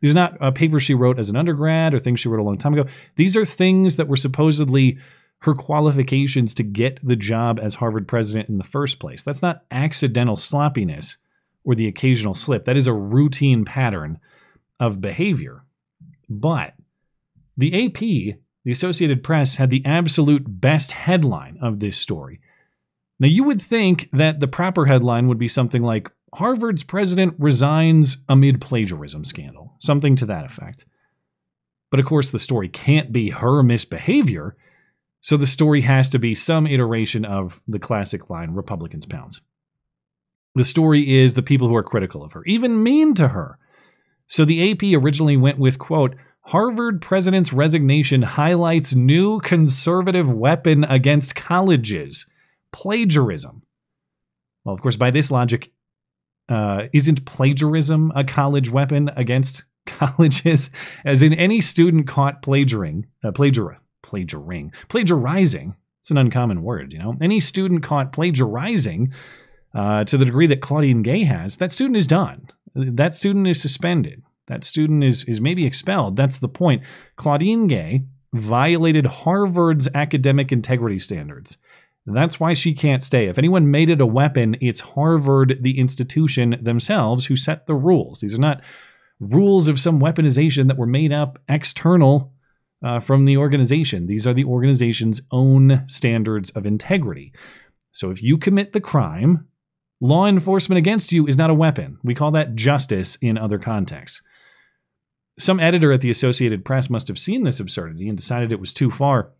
these are not uh, papers she wrote as an undergrad or things she wrote a long time ago. These are things that were supposedly her qualifications to get the job as Harvard president in the first place. That's not accidental sloppiness or the occasional slip. That is a routine pattern of behavior. But the AP, the Associated Press, had the absolute best headline of this story. Now, you would think that the proper headline would be something like Harvard's president resigns amid plagiarism scandal, something to that effect. But of course, the story can't be her misbehavior, so the story has to be some iteration of the classic line Republicans pounce. The story is the people who are critical of her, even mean to her. So the AP originally went with, quote, Harvard president's resignation highlights new conservative weapon against colleges plagiarism. Well, of course, by this logic, uh, isn't plagiarism a college weapon against colleges? As in any student caught plagiaring, uh, plagiar, plagiarizing. It's an uncommon word, you know. Any student caught plagiarizing uh, to the degree that Claudine Gay has, that student is done. That student is suspended. That student is is maybe expelled. That's the point. Claudine Gay violated Harvard's academic integrity standards. That's why she can't stay. If anyone made it a weapon, it's Harvard, the institution themselves, who set the rules. These are not rules of some weaponization that were made up external uh, from the organization. These are the organization's own standards of integrity. So if you commit the crime, law enforcement against you is not a weapon. We call that justice in other contexts. Some editor at the Associated Press must have seen this absurdity and decided it was too far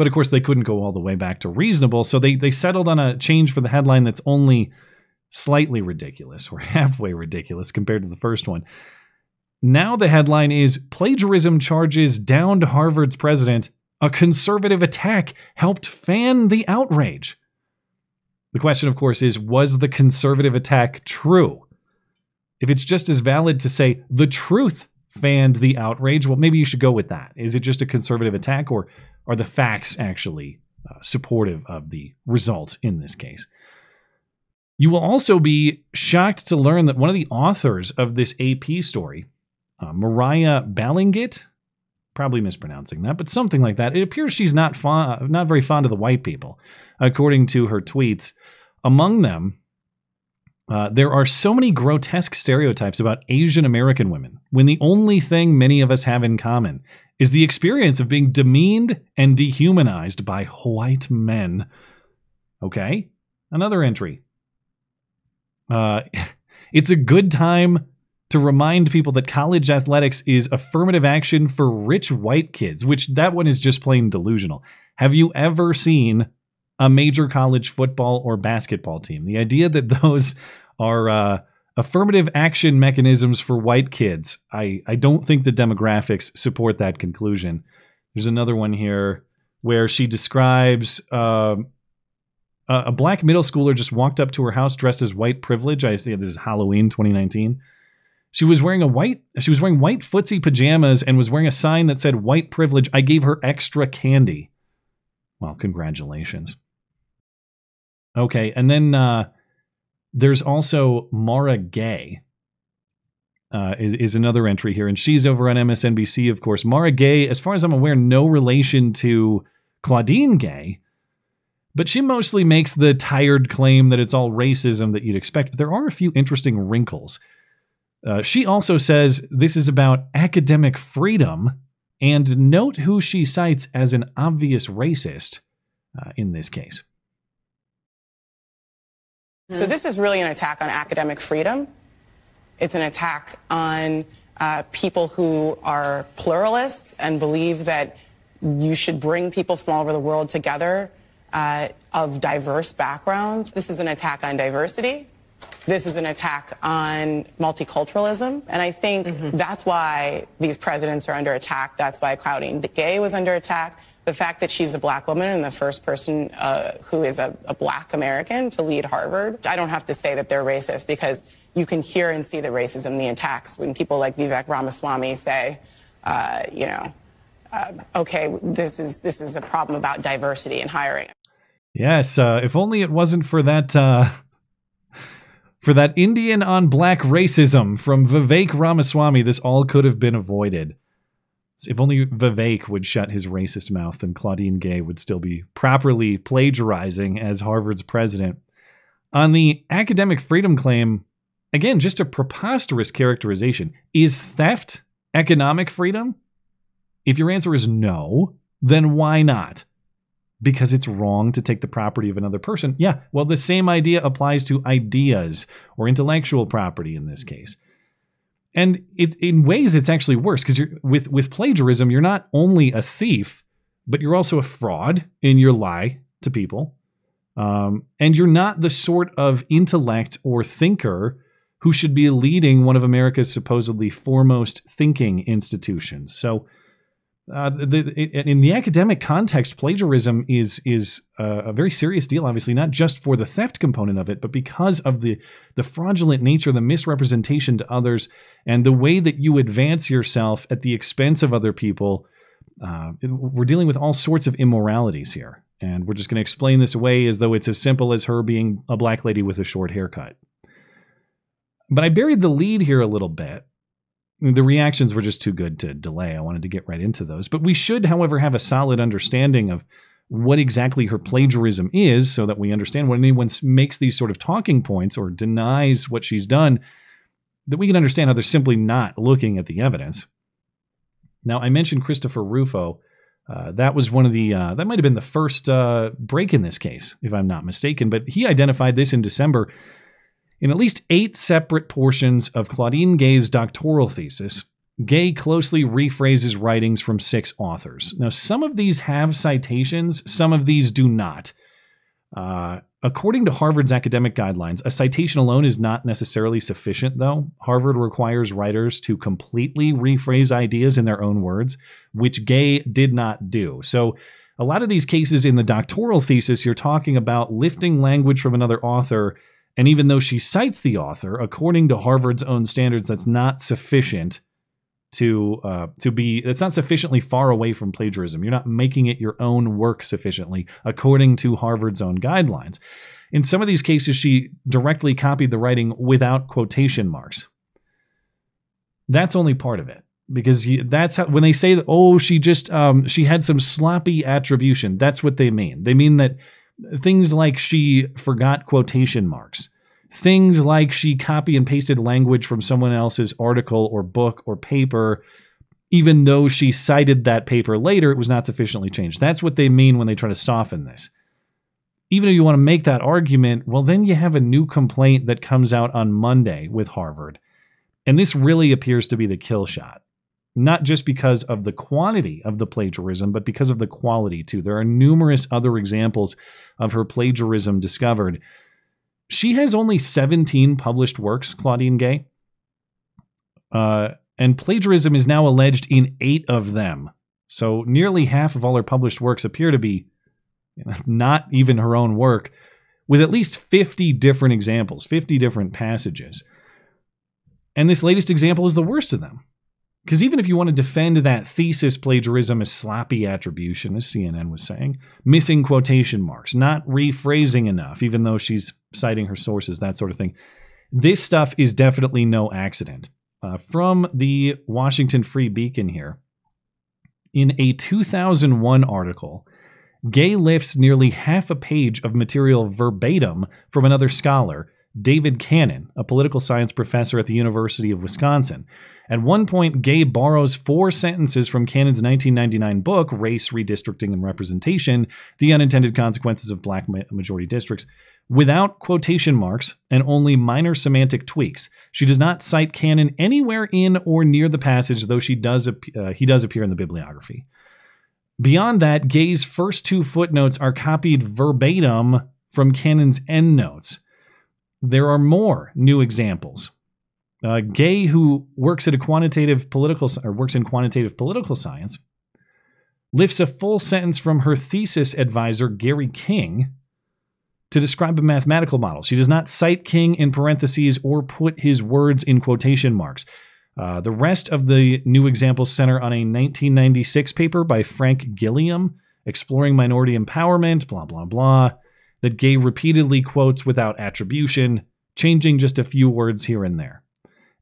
but of course, they couldn't go all the way back to reasonable, so they they settled on a change for the headline that's only slightly ridiculous or halfway ridiculous compared to the first one. Now the headline is Plagiarism Charges Downed Harvard's President. A conservative attack helped fan the outrage. The question, of course, is Was the conservative attack true? If it's just as valid to say the truth fanned the outrage, well, maybe you should go with that. Is it just a conservative attack, or are the facts actually uh, supportive of the results in this case? You will also be shocked to learn that one of the authors of this AP story, uh, Moriah Balingit, probably mispronouncing that, but something like that. It appears she's not not very fond of the white people, according to her tweets. Among them, uh, there are so many grotesque stereotypes about Asian American women when the only thing many of us have in common is the experience of being demeaned and dehumanized by white men. Okay, another entry. Uh, it's a good time to remind people that college athletics is affirmative action for rich white kids, which that one is just plain delusional. Have you ever seen a major college football or basketball team? The idea that those are uh, affirmative action mechanisms for white kids. I, I don't think the demographics support that conclusion. There's another one here where she describes uh, a black middle schooler just walked up to her house dressed as white privilege. I see this is Halloween 2019. She was wearing a white she was wearing white footsie pajamas and was wearing a sign that said white privilege. I gave her extra candy. Well, congratulations. Okay, and then uh, there's also Mara Gay. Uh, is is another entry here, and she's over on MSNBC, of course. Mara Gay, as far as I'm aware, no relation to Claudine Gay, but she mostly makes the tired claim that it's all racism that you'd expect. But there are a few interesting wrinkles. Uh, she also says this is about academic freedom, and note who she cites as an obvious racist uh, in this case. So this is really an attack on academic freedom. It's an attack on uh, people who are pluralists and believe that you should bring people from all over the world together uh, of diverse backgrounds. This is an attack on diversity. This is an attack on multiculturalism. And I think mm-hmm. that's why these presidents are under attack. That's why Claudine Gay was under attack the fact that she's a black woman and the first person uh, who is a, a, black American to lead Harvard, I don't have to say that they're racist because you can hear and see the racism, the attacks when people like Vivek Ramaswamy say, uh, you know, uh, okay, this is this is a problem about diversity in hiring. Yes, uh, if only it wasn't for that. Uh, for that Indian on black racism from Vivek Ramaswamy, this all could have been avoided. If only Vivek would shut his racist mouth, then Claudine Gay would still be properly plagiarizing as Harvard's president. On the academic freedom claim, again, just a preposterous characterization. Is theft economic freedom? If your answer is no, then why not? Because it's wrong to take the property of another person. Yeah, well, the same idea applies to ideas or intellectual property in this case and it, in ways it's actually worse because with with plagiarism you're not only a thief but you're also a fraud in your lie to people. Um, and you're not the sort of intellect or thinker who should be leading one of america's supposedly foremost thinking institutions. So uh, the, in the academic context, plagiarism is is a very serious deal. Obviously, not just for the theft component of it, but because of the the fraudulent nature, the misrepresentation to others, and the way that you advance yourself at the expense of other people. Uh, we're dealing with all sorts of immoralities here, and we're just going to explain this away as though it's as simple as her being a black lady with a short haircut. But I buried the lead here a little bit the reactions were just too good to delay. I wanted to get right into those. But we should, however, have a solid understanding of what exactly her plagiarism is so that we understand when anyone makes these sort of talking points or denies what she's done, that we can understand how they're simply not looking at the evidence. Now, I mentioned Christopher Rufo. Uh, that was one of the, uh, that might have been the first uh, break in this case, if I'm not mistaken, but he identified this in December in at least eight separate portions of Claudine Gay's doctoral thesis, Gay closely rephrases writings from six authors. Now, some of these have citations, some of these do not. Uh, according to Harvard's academic guidelines, a citation alone is not necessarily sufficient, though. Harvard requires writers to completely rephrase ideas in their own words, which Gay did not do. So, a lot of these cases in the doctoral thesis, you're talking about lifting language from another author and even though she cites the author, according to Harvard's own standards, that's not sufficient to uh, to be. That's not sufficiently far away from plagiarism. You're not making it your own work sufficiently, according to Harvard's own guidelines. In some of these cases, she directly copied the writing without quotation marks. That's only part of it because that's how, when they say that oh she just um, she had some sloppy attribution that's what they mean they mean that things like she forgot quotation marks, things like she copy and pasted language from someone else's article or book or paper, even though she cited that paper later, it was not sufficiently changed. That's what they mean when they try to soften this. Even if you want to make that argument, well, then you have a new complaint that comes out on Monday with Harvard. And this really appears to be the kill shot not just because of the quantity of the plagiarism, but because of the quality too. There are numerous other examples of her plagiarism discovered. She has only 17 published works, Claudine Gay. Uh, and plagiarism is now alleged in eight of them. So nearly half of all her published works appear to be not even her own work, with at least 50 different examples, 50 different passages. And this latest example is the worst of them. Because even if you want to defend that thesis plagiarism is sloppy attribution, as CNN was saying, missing quotation marks, not rephrasing enough, even though she's citing her sources, that sort of thing, this stuff is definitely no accident. Uh, from the Washington Free Beacon here, in a 2001 article, Gay lifts nearly half a page of material verbatim from another scholar, David Canon, a political science professor at the University of Wisconsin. At one point, Gay borrows four sentences from Canon's 1999 book, Race, Redistricting, and Representation The Unintended Consequences of Black Majority Districts, without quotation marks and only minor semantic tweaks. She does not cite Canon anywhere in or near the passage, though she does uh, he does appear in the bibliography. Beyond that, Gay's first two footnotes are copied verbatim from Canon's endnotes. There are more new examples. Uh, Gay, who works at a quantitative political or works in quantitative political science, lifts a full sentence from her thesis advisor Gary King to describe a mathematical model. She does not cite King in parentheses or put his words in quotation marks. Uh, the rest of the new examples center on a 1996 paper by Frank Gilliam, Exploring Minority Empowerment, blah, blah, blah, that Gay repeatedly quotes without attribution, changing just a few words here and there.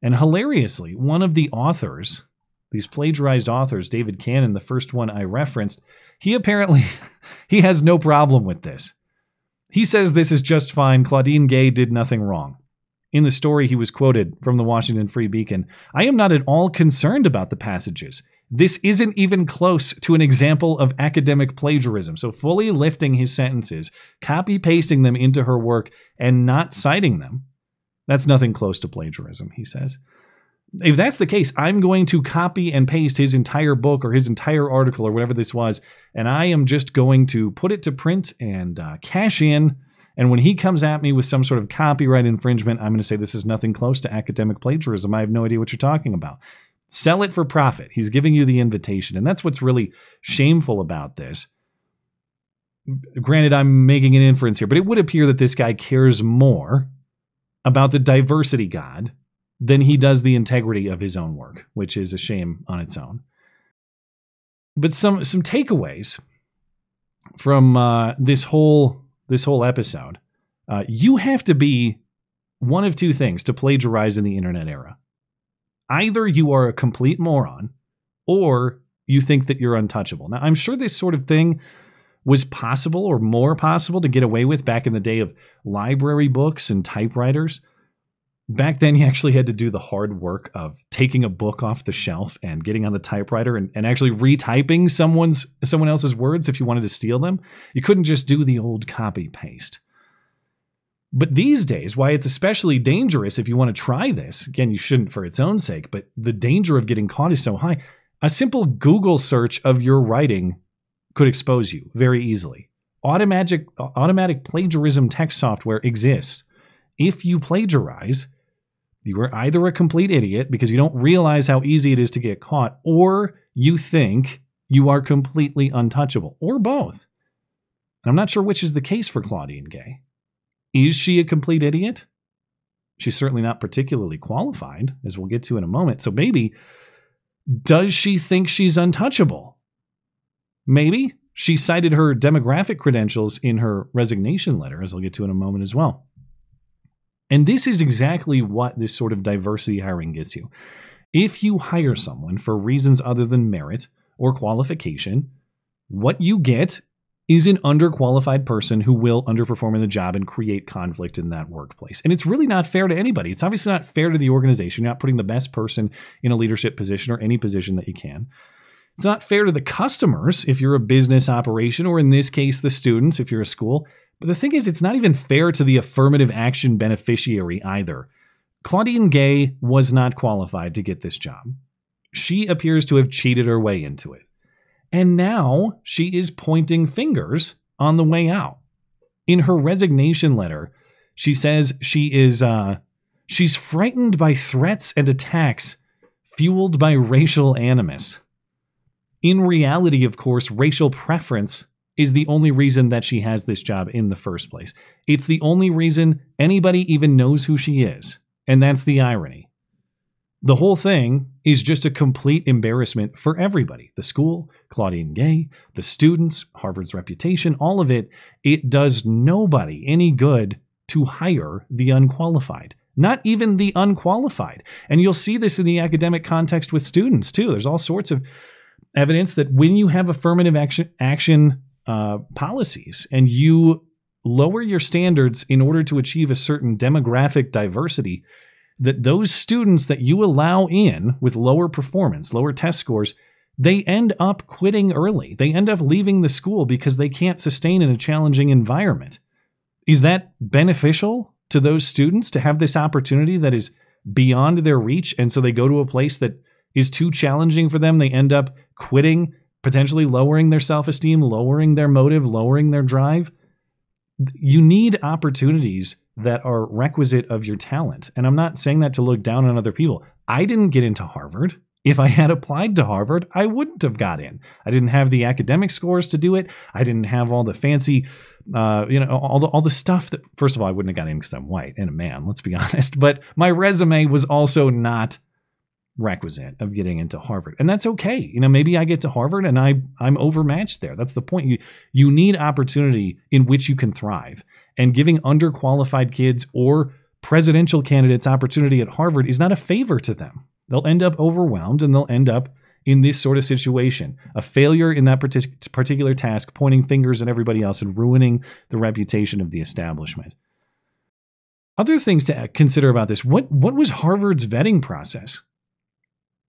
And hilariously, one of the authors, these plagiarized authors, David Canon, the first one I referenced, he apparently he has no problem with this. He says this is just fine. Claudine Gay did nothing wrong. In the story, he was quoted from the Washington Free Beacon I am not at all concerned about the passages. This isn't even close to an example of academic plagiarism. So, fully lifting his sentences, copy pasting them into her work, and not citing them, that's nothing close to plagiarism, he says. If that's the case, I'm going to copy and paste his entire book or his entire article or whatever this was, and I am just going to put it to print and uh, cash in. And when he comes at me with some sort of copyright infringement, I'm going to say this is nothing close to academic plagiarism. I have no idea what you're talking about. Sell it for profit. He's giving you the invitation. And that's what's really shameful about this. Granted, I'm making an inference here, but it would appear that this guy cares more about the diversity God than he does the integrity of his own work, which is a shame on its own. But some some takeaways from uh, this whole this whole episode, uh, you have to be one of two things to plagiarize in the internet era. Either you are a complete moron, or you think that you're untouchable. Now, I'm sure this sort of thing was possible or more possible to get away with back in the day of library books and typewriters. Back then you actually had to do the hard work of taking a book off the shelf and getting on the typewriter and, and actually retyping someone's someone else's words if you wanted to steal them. You couldn't just do the old copy paste. But these days why it's especially dangerous if you want to try this again you shouldn't for its own sake but the danger of getting caught is so high. A simple google search of your writing could expose you very easily automatic automatic plagiarism text software exists if you plagiarize you are either a complete idiot because you don't realize how easy it is to get caught, or you think you are completely untouchable, or both. I'm not sure which is the case for Claudine Gay. Is she a complete idiot? She's certainly not particularly qualified, as we'll get to in a moment. So maybe, does she think she's untouchable? Maybe. She cited her demographic credentials in her resignation letter, as I'll get to in a moment as well. And this is exactly what this sort of diversity hiring gets you. If you hire someone for reasons other than merit or qualification, what you get is an underqualified person who will underperform in the job and create conflict in that workplace. And it's really not fair to anybody. It's obviously not fair to the organization. You're not putting the best person in a leadership position or any position that you can. It's not fair to the customers if you're a business operation, or in this case, the students if you're a school. But the thing is, it's not even fair to the affirmative action beneficiary either. Claudine Gay was not qualified to get this job. She appears to have cheated her way into it. And now she is pointing fingers on the way out. In her resignation letter, she says she is uh, she's frightened by threats and attacks fueled by racial animus. In reality, of course, racial preference is the only reason that she has this job in the first place. It's the only reason anybody even knows who she is. And that's the irony. The whole thing is just a complete embarrassment for everybody the school, Claudine Gay, the students, Harvard's reputation, all of it. It does nobody any good to hire the unqualified, not even the unqualified. And you'll see this in the academic context with students too. There's all sorts of evidence that when you have affirmative action, action uh, policies and you lower your standards in order to achieve a certain demographic diversity, that those students that you allow in with lower performance, lower test scores, they end up quitting early. They end up leaving the school because they can't sustain in a challenging environment. Is that beneficial to those students to have this opportunity that is beyond their reach? And so they go to a place that is too challenging for them. They end up quitting, potentially lowering their self esteem, lowering their motive, lowering their drive. You need opportunities that are requisite of your talent. And I'm not saying that to look down on other people. I didn't get into Harvard. If I had applied to Harvard, I wouldn't have got in. I didn't have the academic scores to do it. I didn't have all the fancy, uh, you know, all the all the stuff that. First of all, I wouldn't have got in because I'm white and a man. Let's be honest. But my resume was also not requisite of getting into Harvard. And that's okay. You know, maybe I get to Harvard and I I'm overmatched there. That's the point. You you need opportunity in which you can thrive. And giving underqualified kids or presidential candidates opportunity at Harvard is not a favor to them. They'll end up overwhelmed and they'll end up in this sort of situation. A failure in that particular task, pointing fingers at everybody else and ruining the reputation of the establishment. Other things to uh, consider about this. What what was Harvard's vetting process?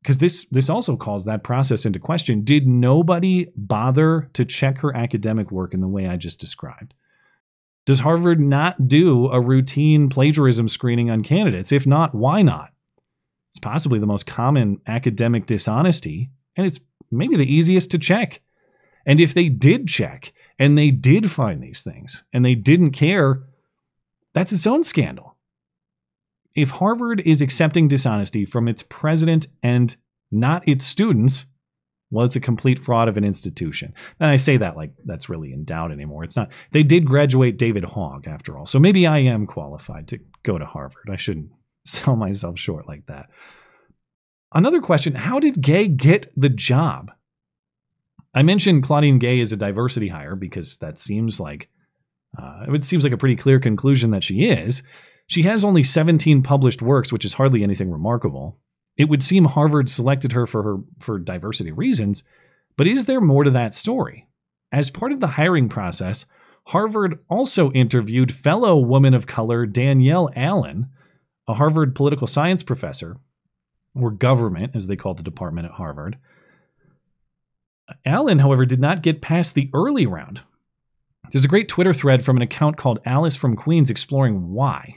Because this this also calls that process into question. Did nobody bother to check her academic work in the way I just described? Does Harvard not do a routine plagiarism screening on candidates? If not, why not? It's possibly the most common academic dishonesty, and it's maybe the easiest to check. And if they did check and they did find these things and they didn't care, that's its own scandal if Harvard is accepting dishonesty from its president and not its students, well, it's a complete fraud of an institution. And I say that like that's really in doubt anymore. It's not. They did graduate David Hogg after all. So maybe I am qualified to go to Harvard. I shouldn't sell myself short like that. Another question How did Gay get the job? I mentioned Claudine Gay is a diversity hire because that seems like uh, it seems like a pretty clear conclusion that she is. She has only 17 published works, which is hardly anything remarkable. It would seem Harvard selected her for her for diversity reasons, but is there more to that story? As part of the hiring process, Harvard also interviewed fellow woman of color Danielle Allen, a Harvard political science professor, or government, as they called the department at Harvard. Allen, however, did not get past the early round. There's a great Twitter thread from an account called Alice from Queens exploring why.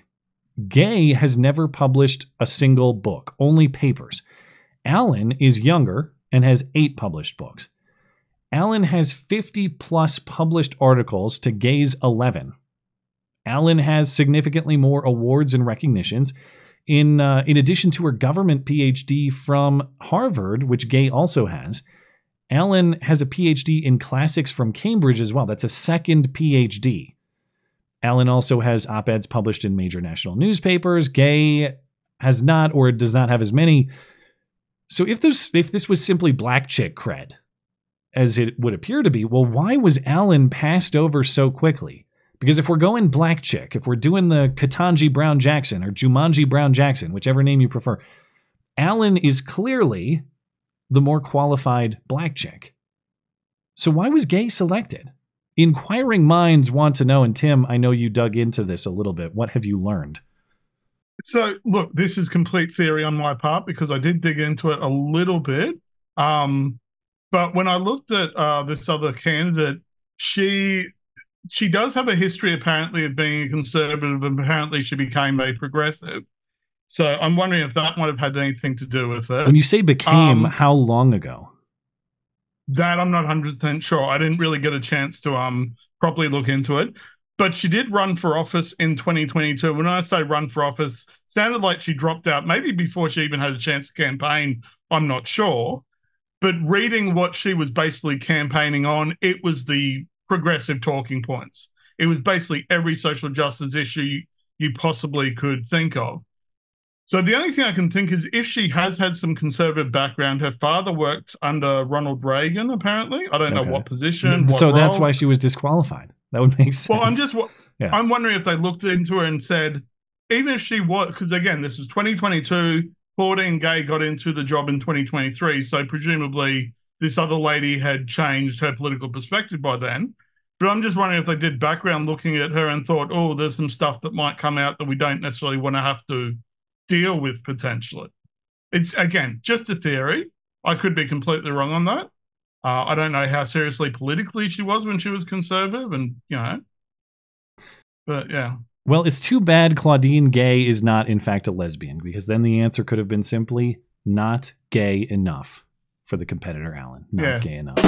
Gay has never published a single book, only papers. Allen is younger and has eight published books. Allen has 50 plus published articles to Gay's 11. Allen has significantly more awards and recognitions. In, uh, in addition to her government PhD from Harvard, which Gay also has, Allen has a PhD in classics from Cambridge as well. That's a second PhD. Allen also has op eds published in major national newspapers. Gay has not or does not have as many. So if this if this was simply black chick cred, as it would appear to be, well, why was Allen passed over so quickly? Because if we're going black chick, if we're doing the Ketanji Brown Jackson or Jumanji Brown Jackson, whichever name you prefer, Allen is clearly the more qualified black chick. So why was Gay selected? Inquiring minds want to know, and Tim, I know you dug into this a little bit. What have you learned? So, look, this is complete theory on my part because I did dig into it a little bit. Um, but when I looked at uh, this other candidate, she she does have a history apparently of being a conservative, and apparently she became a progressive. So I'm wondering if that might have had anything to do with it. When you say became, um, how long ago? That I'm not 100% sure. I didn't really get a chance to um properly look into it. But she did run for office in 2022. When I say run for office, sounded like she dropped out maybe before she even had a chance to campaign. I'm not sure. But reading what she was basically campaigning on, it was the progressive talking points. It was basically every social justice issue you possibly could think of. So the only thing I can think is if she has had some conservative background, her father worked under Ronald Reagan. Apparently, I don't Okay. know what position. Mm-hmm. What so that's role. why she was disqualified. That would make sense. Well, I'm just Yeah. I'm wondering if they looked into her and said, even if she was, because again, this is 2022. Claudine Gay got into the job in 2023, so presumably this other lady had changed her political perspective by then. But I'm just wondering if they did background looking at her and thought, oh, there's some stuff that might come out that we don't necessarily want to have to deal with potentially. It's again just a theory. I could be completely wrong on that. Uh, I don't know how seriously politically she was when she was conservative, and you know, but yeah, Well, it's too bad Claudine Gay is not, in fact, a lesbian, because then the answer could have been simply not gay enough for the competitor, Allen. Not Yeah. gay enough.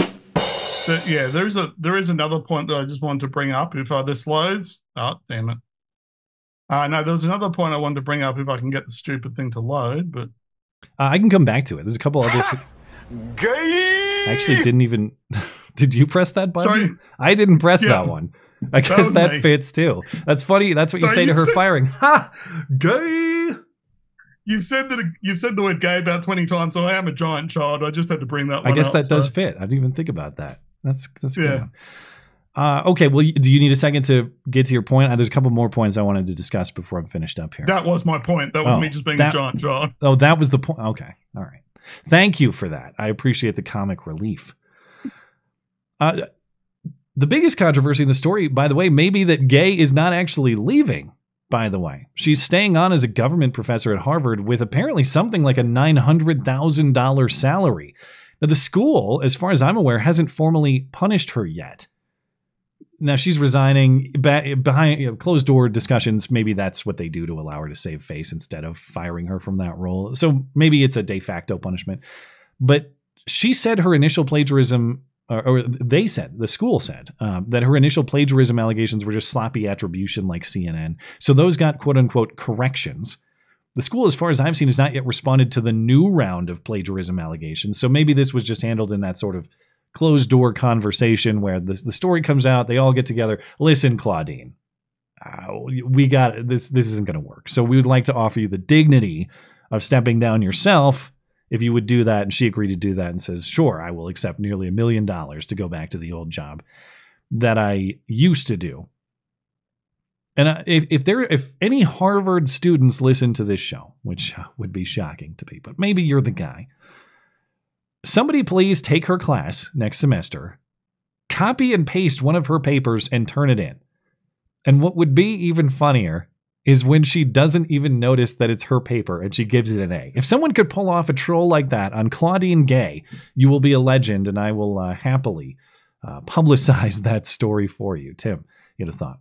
but yeah, there's a there is another point that I just wanted to bring up. If uh, this loads, oh damn it. Uh, no, there was another point I wanted to bring up if I can get the stupid thing to load, but Uh, I can come back to it. There's a couple other. Gay! I actually didn't even. Did you press that button? Sorry. I didn't press Yeah. that one. I guess that me. fits too. That's funny. That's what you say to her said- firing. Ha! Gay! you've said that you've said the word gay about twenty times, so I am a giant child. I just had to bring that. Up I guess up, that does fit. I didn't even think about that. That's that's Yeah. good. Uh, okay, well, do you need a second to get to your point? Uh, there's a couple more points I wanted to discuss before I'm finished up here. That was my point. That was Oh, me just being that- a giant child. Oh, that was the point. Okay, all right. Thank you for that. I appreciate the comic relief. Uh, the biggest controversy in the story, by the way, may be that Gay is not actually leaving. By the way, she's staying on as a government professor at Harvard with apparently something like a nine hundred thousand dollar salary. Now, the school, as far as I'm aware, hasn't formally punished her yet. Now she's resigning behind you know, closed door discussions. Maybe that's what they do to allow her to save face instead of firing her from that role. So maybe it's a de facto punishment. But she said her initial plagiarism, or, or they said, the school said, um, that her initial plagiarism allegations were just sloppy attribution like CNN. So those got quote unquote corrections. The school, as far as I've seen, has not yet responded to the new round of plagiarism allegations. So maybe this was just handled in that sort of closed door conversation where the, the story comes out, they all get together. Listen, Claudine, uh, we got this. This isn't going to work. So we would like to offer you the dignity of stepping down yourself if you would do that. And she agreed to do that and says, sure, I will accept nearly a million dollars to go back to the old job that I used to do. And uh, if, if there, if any Harvard students listen to this show, which would be shocking to me, but maybe you're the guy, somebody please take her class next semester, copy and paste one of her papers, and turn it in. And what would be even funnier is when she doesn't even notice that it's her paper and she gives it an A. If someone could pull off a troll like that on Claudine Gay, you will be a legend, and I will uh, happily uh, publicize that story for you. Tim, you had a thought?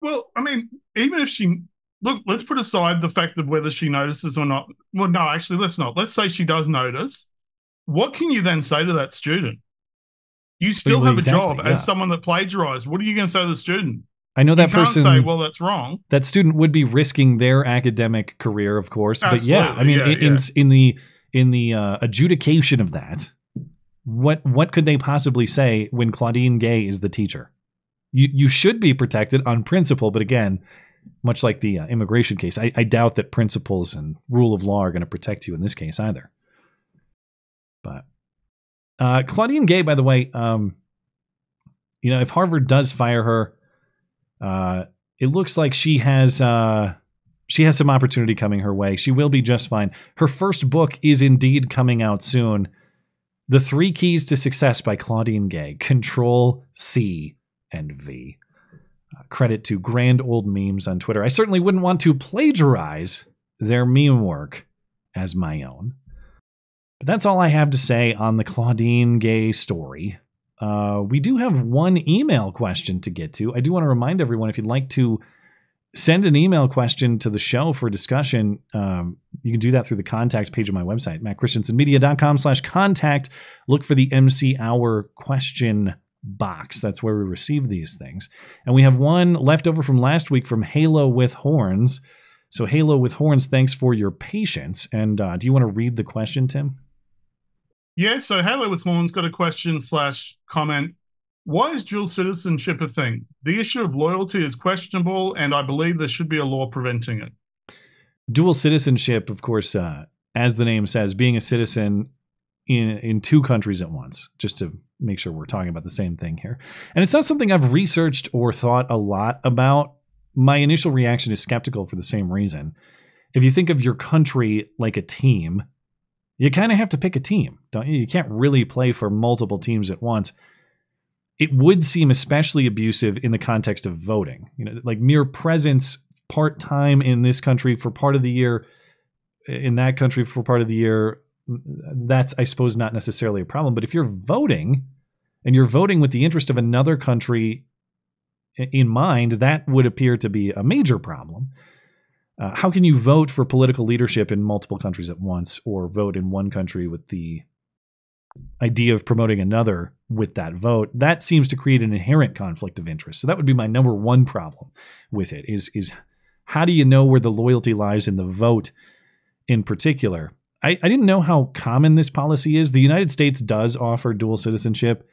Well, I mean, even if she look, let's put aside the fact of whether she notices or not. Well, no, actually, let's not. Let's say she does notice. What can you then say to that student? You still Well, have exactly, a job yeah. as someone that plagiarized. What are you going to say to the student? I know that you can't person. say, "Well, that's wrong." that student would be risking their academic career, of course. But yeah, I mean, yeah, in, in yeah. in the in the uh, adjudication of that, what what could they possibly say when Claudine Gay is the teacher? You you should be protected on principle, but again, much like the uh, immigration case, I, I doubt that principles and rule of law are going to protect you in this case either. But uh, Claudine Gay, by the way, um, you know, if Harvard does fire her, uh, it looks like she has uh, she has some opportunity coming her way. She will be just fine. Her first book is indeed coming out soon. The Three Keys to Success by Claudine Gay. Control C and V. Uh, credit to Grand Old Memes on Twitter. I certainly wouldn't want to plagiarize their meme work as my own. But that's all I have to say on the Claudine Gay story. Uh, we do have one email question to get to. I do want to remind everyone if you'd like to send an email question to the show for discussion, um, you can do that through the contact page of my website, mattchristiansenmedia.com slash contact. Look for the MC Hour question box. That's where we receive these things. And we have one left over from last week from Halo with Horns. So, Halo with Horns, thanks for your patience. And uh, do you want to read the question, Tim? Yeah. So, Halo with Horns got a question slash comment. Why is dual citizenship a thing? The issue of loyalty is questionable, and I believe there should be a law preventing it. dual citizenship, of course, uh, as the name says, being a citizen in in two countries at once, just to make sure we're talking about the same thing here. And it's not something I've researched or thought a lot about. My initial reaction is skeptical for the same reason. If you think of your country like a team, you kind of have to pick a team, don't you? You can't really play for multiple teams at once. It would seem especially abusive in the context of voting. You know, like mere presence part time in this country for part of the year, in that country for part of the year, that's I suppose not necessarily a problem. But if you're voting and you're voting with the interest of another country in mind, that would appear to be a major problem. Uh, how can you vote for political leadership in multiple countries at once or vote in one country with the idea of promoting another with that vote? That seems to create an inherent conflict of interest. So that would be my number one problem with it is is how do you know where the loyalty lies in the vote in particular? I, I didn't know how common this policy is. The united states does offer dual citizenship.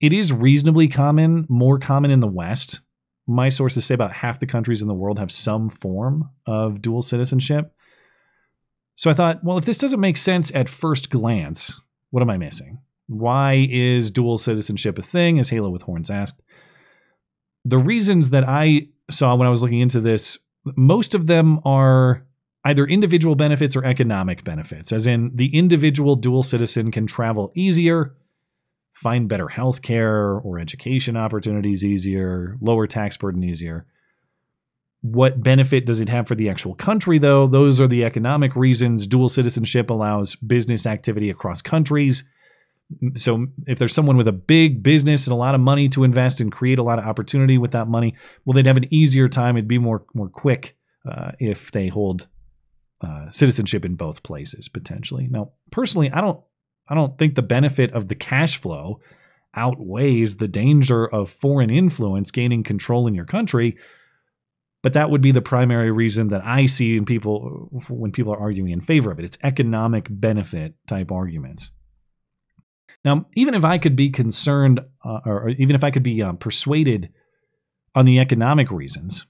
It is reasonably common more common in the west my sources say about half the countries in the world have some form of dual citizenship. So I thought, well, if this doesn't make sense at first glance, what am I missing? Why is dual citizenship a thing, as Halo with Horns asked? The reasons that I saw when I was looking into this, most of them are either individual benefits or economic benefits, as in the individual dual citizen can travel easier find better health care or education opportunities easier, lower tax burden easier. What benefit does it have for the actual country, though? Those are the economic reasons. Dual citizenship allows business activity across countries. So, if there's someone with a big business and a lot of money to invest and create a lot of opportunity with that money, well, they'd have an easier time. It'd be more more quick uh, if they hold uh, citizenship in both places potentially. Now, personally, I don't I don't think the benefit of the cash flow outweighs the danger of foreign influence gaining control in your country. But that would be the primary reason that I see in people when people are arguing in favor of it. It's economic benefit type arguments. Now, even if I could be concerned, uh, or even if I could be uh, persuaded on the economic reasons,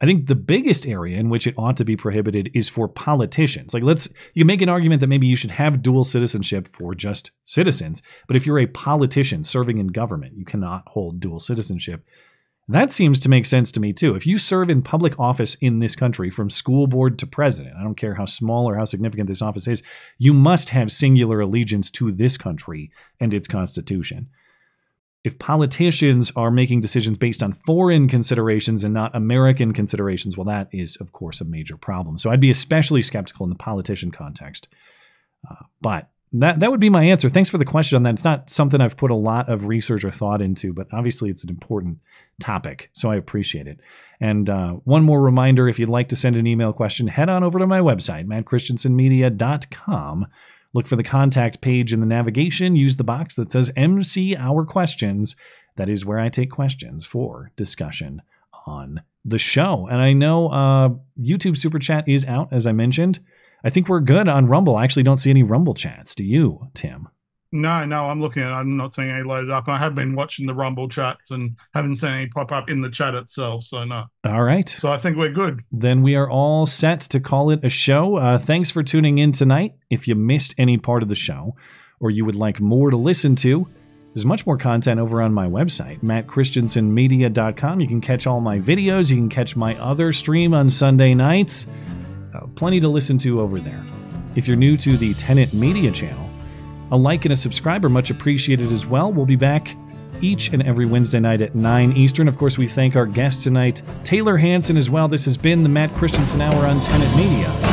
I think the biggest area in which it ought to be prohibited is for politicians. Like, let's, you make an argument that maybe you should have dual citizenship for just citizens. But if you're a politician serving in government, you cannot hold dual citizenship. That seems to make sense to me too. If you serve in public office in this country, from school board to president, I don't care how small or how significant this office is, you must have singular allegiance to this country and its constitution if politicians are making decisions based on foreign considerations and not American considerations, well, that is, of course, a major problem. So I'd be especially skeptical in the politician context. Uh, but that that would be my answer. Thanks for the question on that. It's not something I've put a lot of research or thought into, but obviously it's an important topic, so I appreciate it. And uh, one more reminder: if you'd like to send an email question, head on over to my website, mattchristiansenmedia.com Look for the contact page in the navigation. Use the box that says MC Hour Questions. That is where I take questions for discussion on the show. And I know uh, YouTube Super Chat is out, as I mentioned. I think we're good on Rumble. I actually don't see any Rumble chats. Do you, Tim? No, no, I'm looking at it. I'm not seeing any loaded up. I have been watching the Rumble chats and haven't seen any pop up in the chat itself. So, no. All right. So, I think we're good. Then we are all set to call it a show. Uh, thanks for tuning in tonight. If you missed any part of the show or you would like more to listen to, there's much more content over on my website, mattchristiansenmedia.com. You can catch all my videos. You can catch my other stream on Sunday nights. Uh, plenty to listen to over there. If you're new to the Tenet Media channel, a like and a subscribe are much appreciated as well. We'll be back each and every Wednesday night at 9 Eastern. Of course, we thank our guest tonight, Tayler Hansen, as well. This has been the Matt Christiansen Hour on Tenet Media.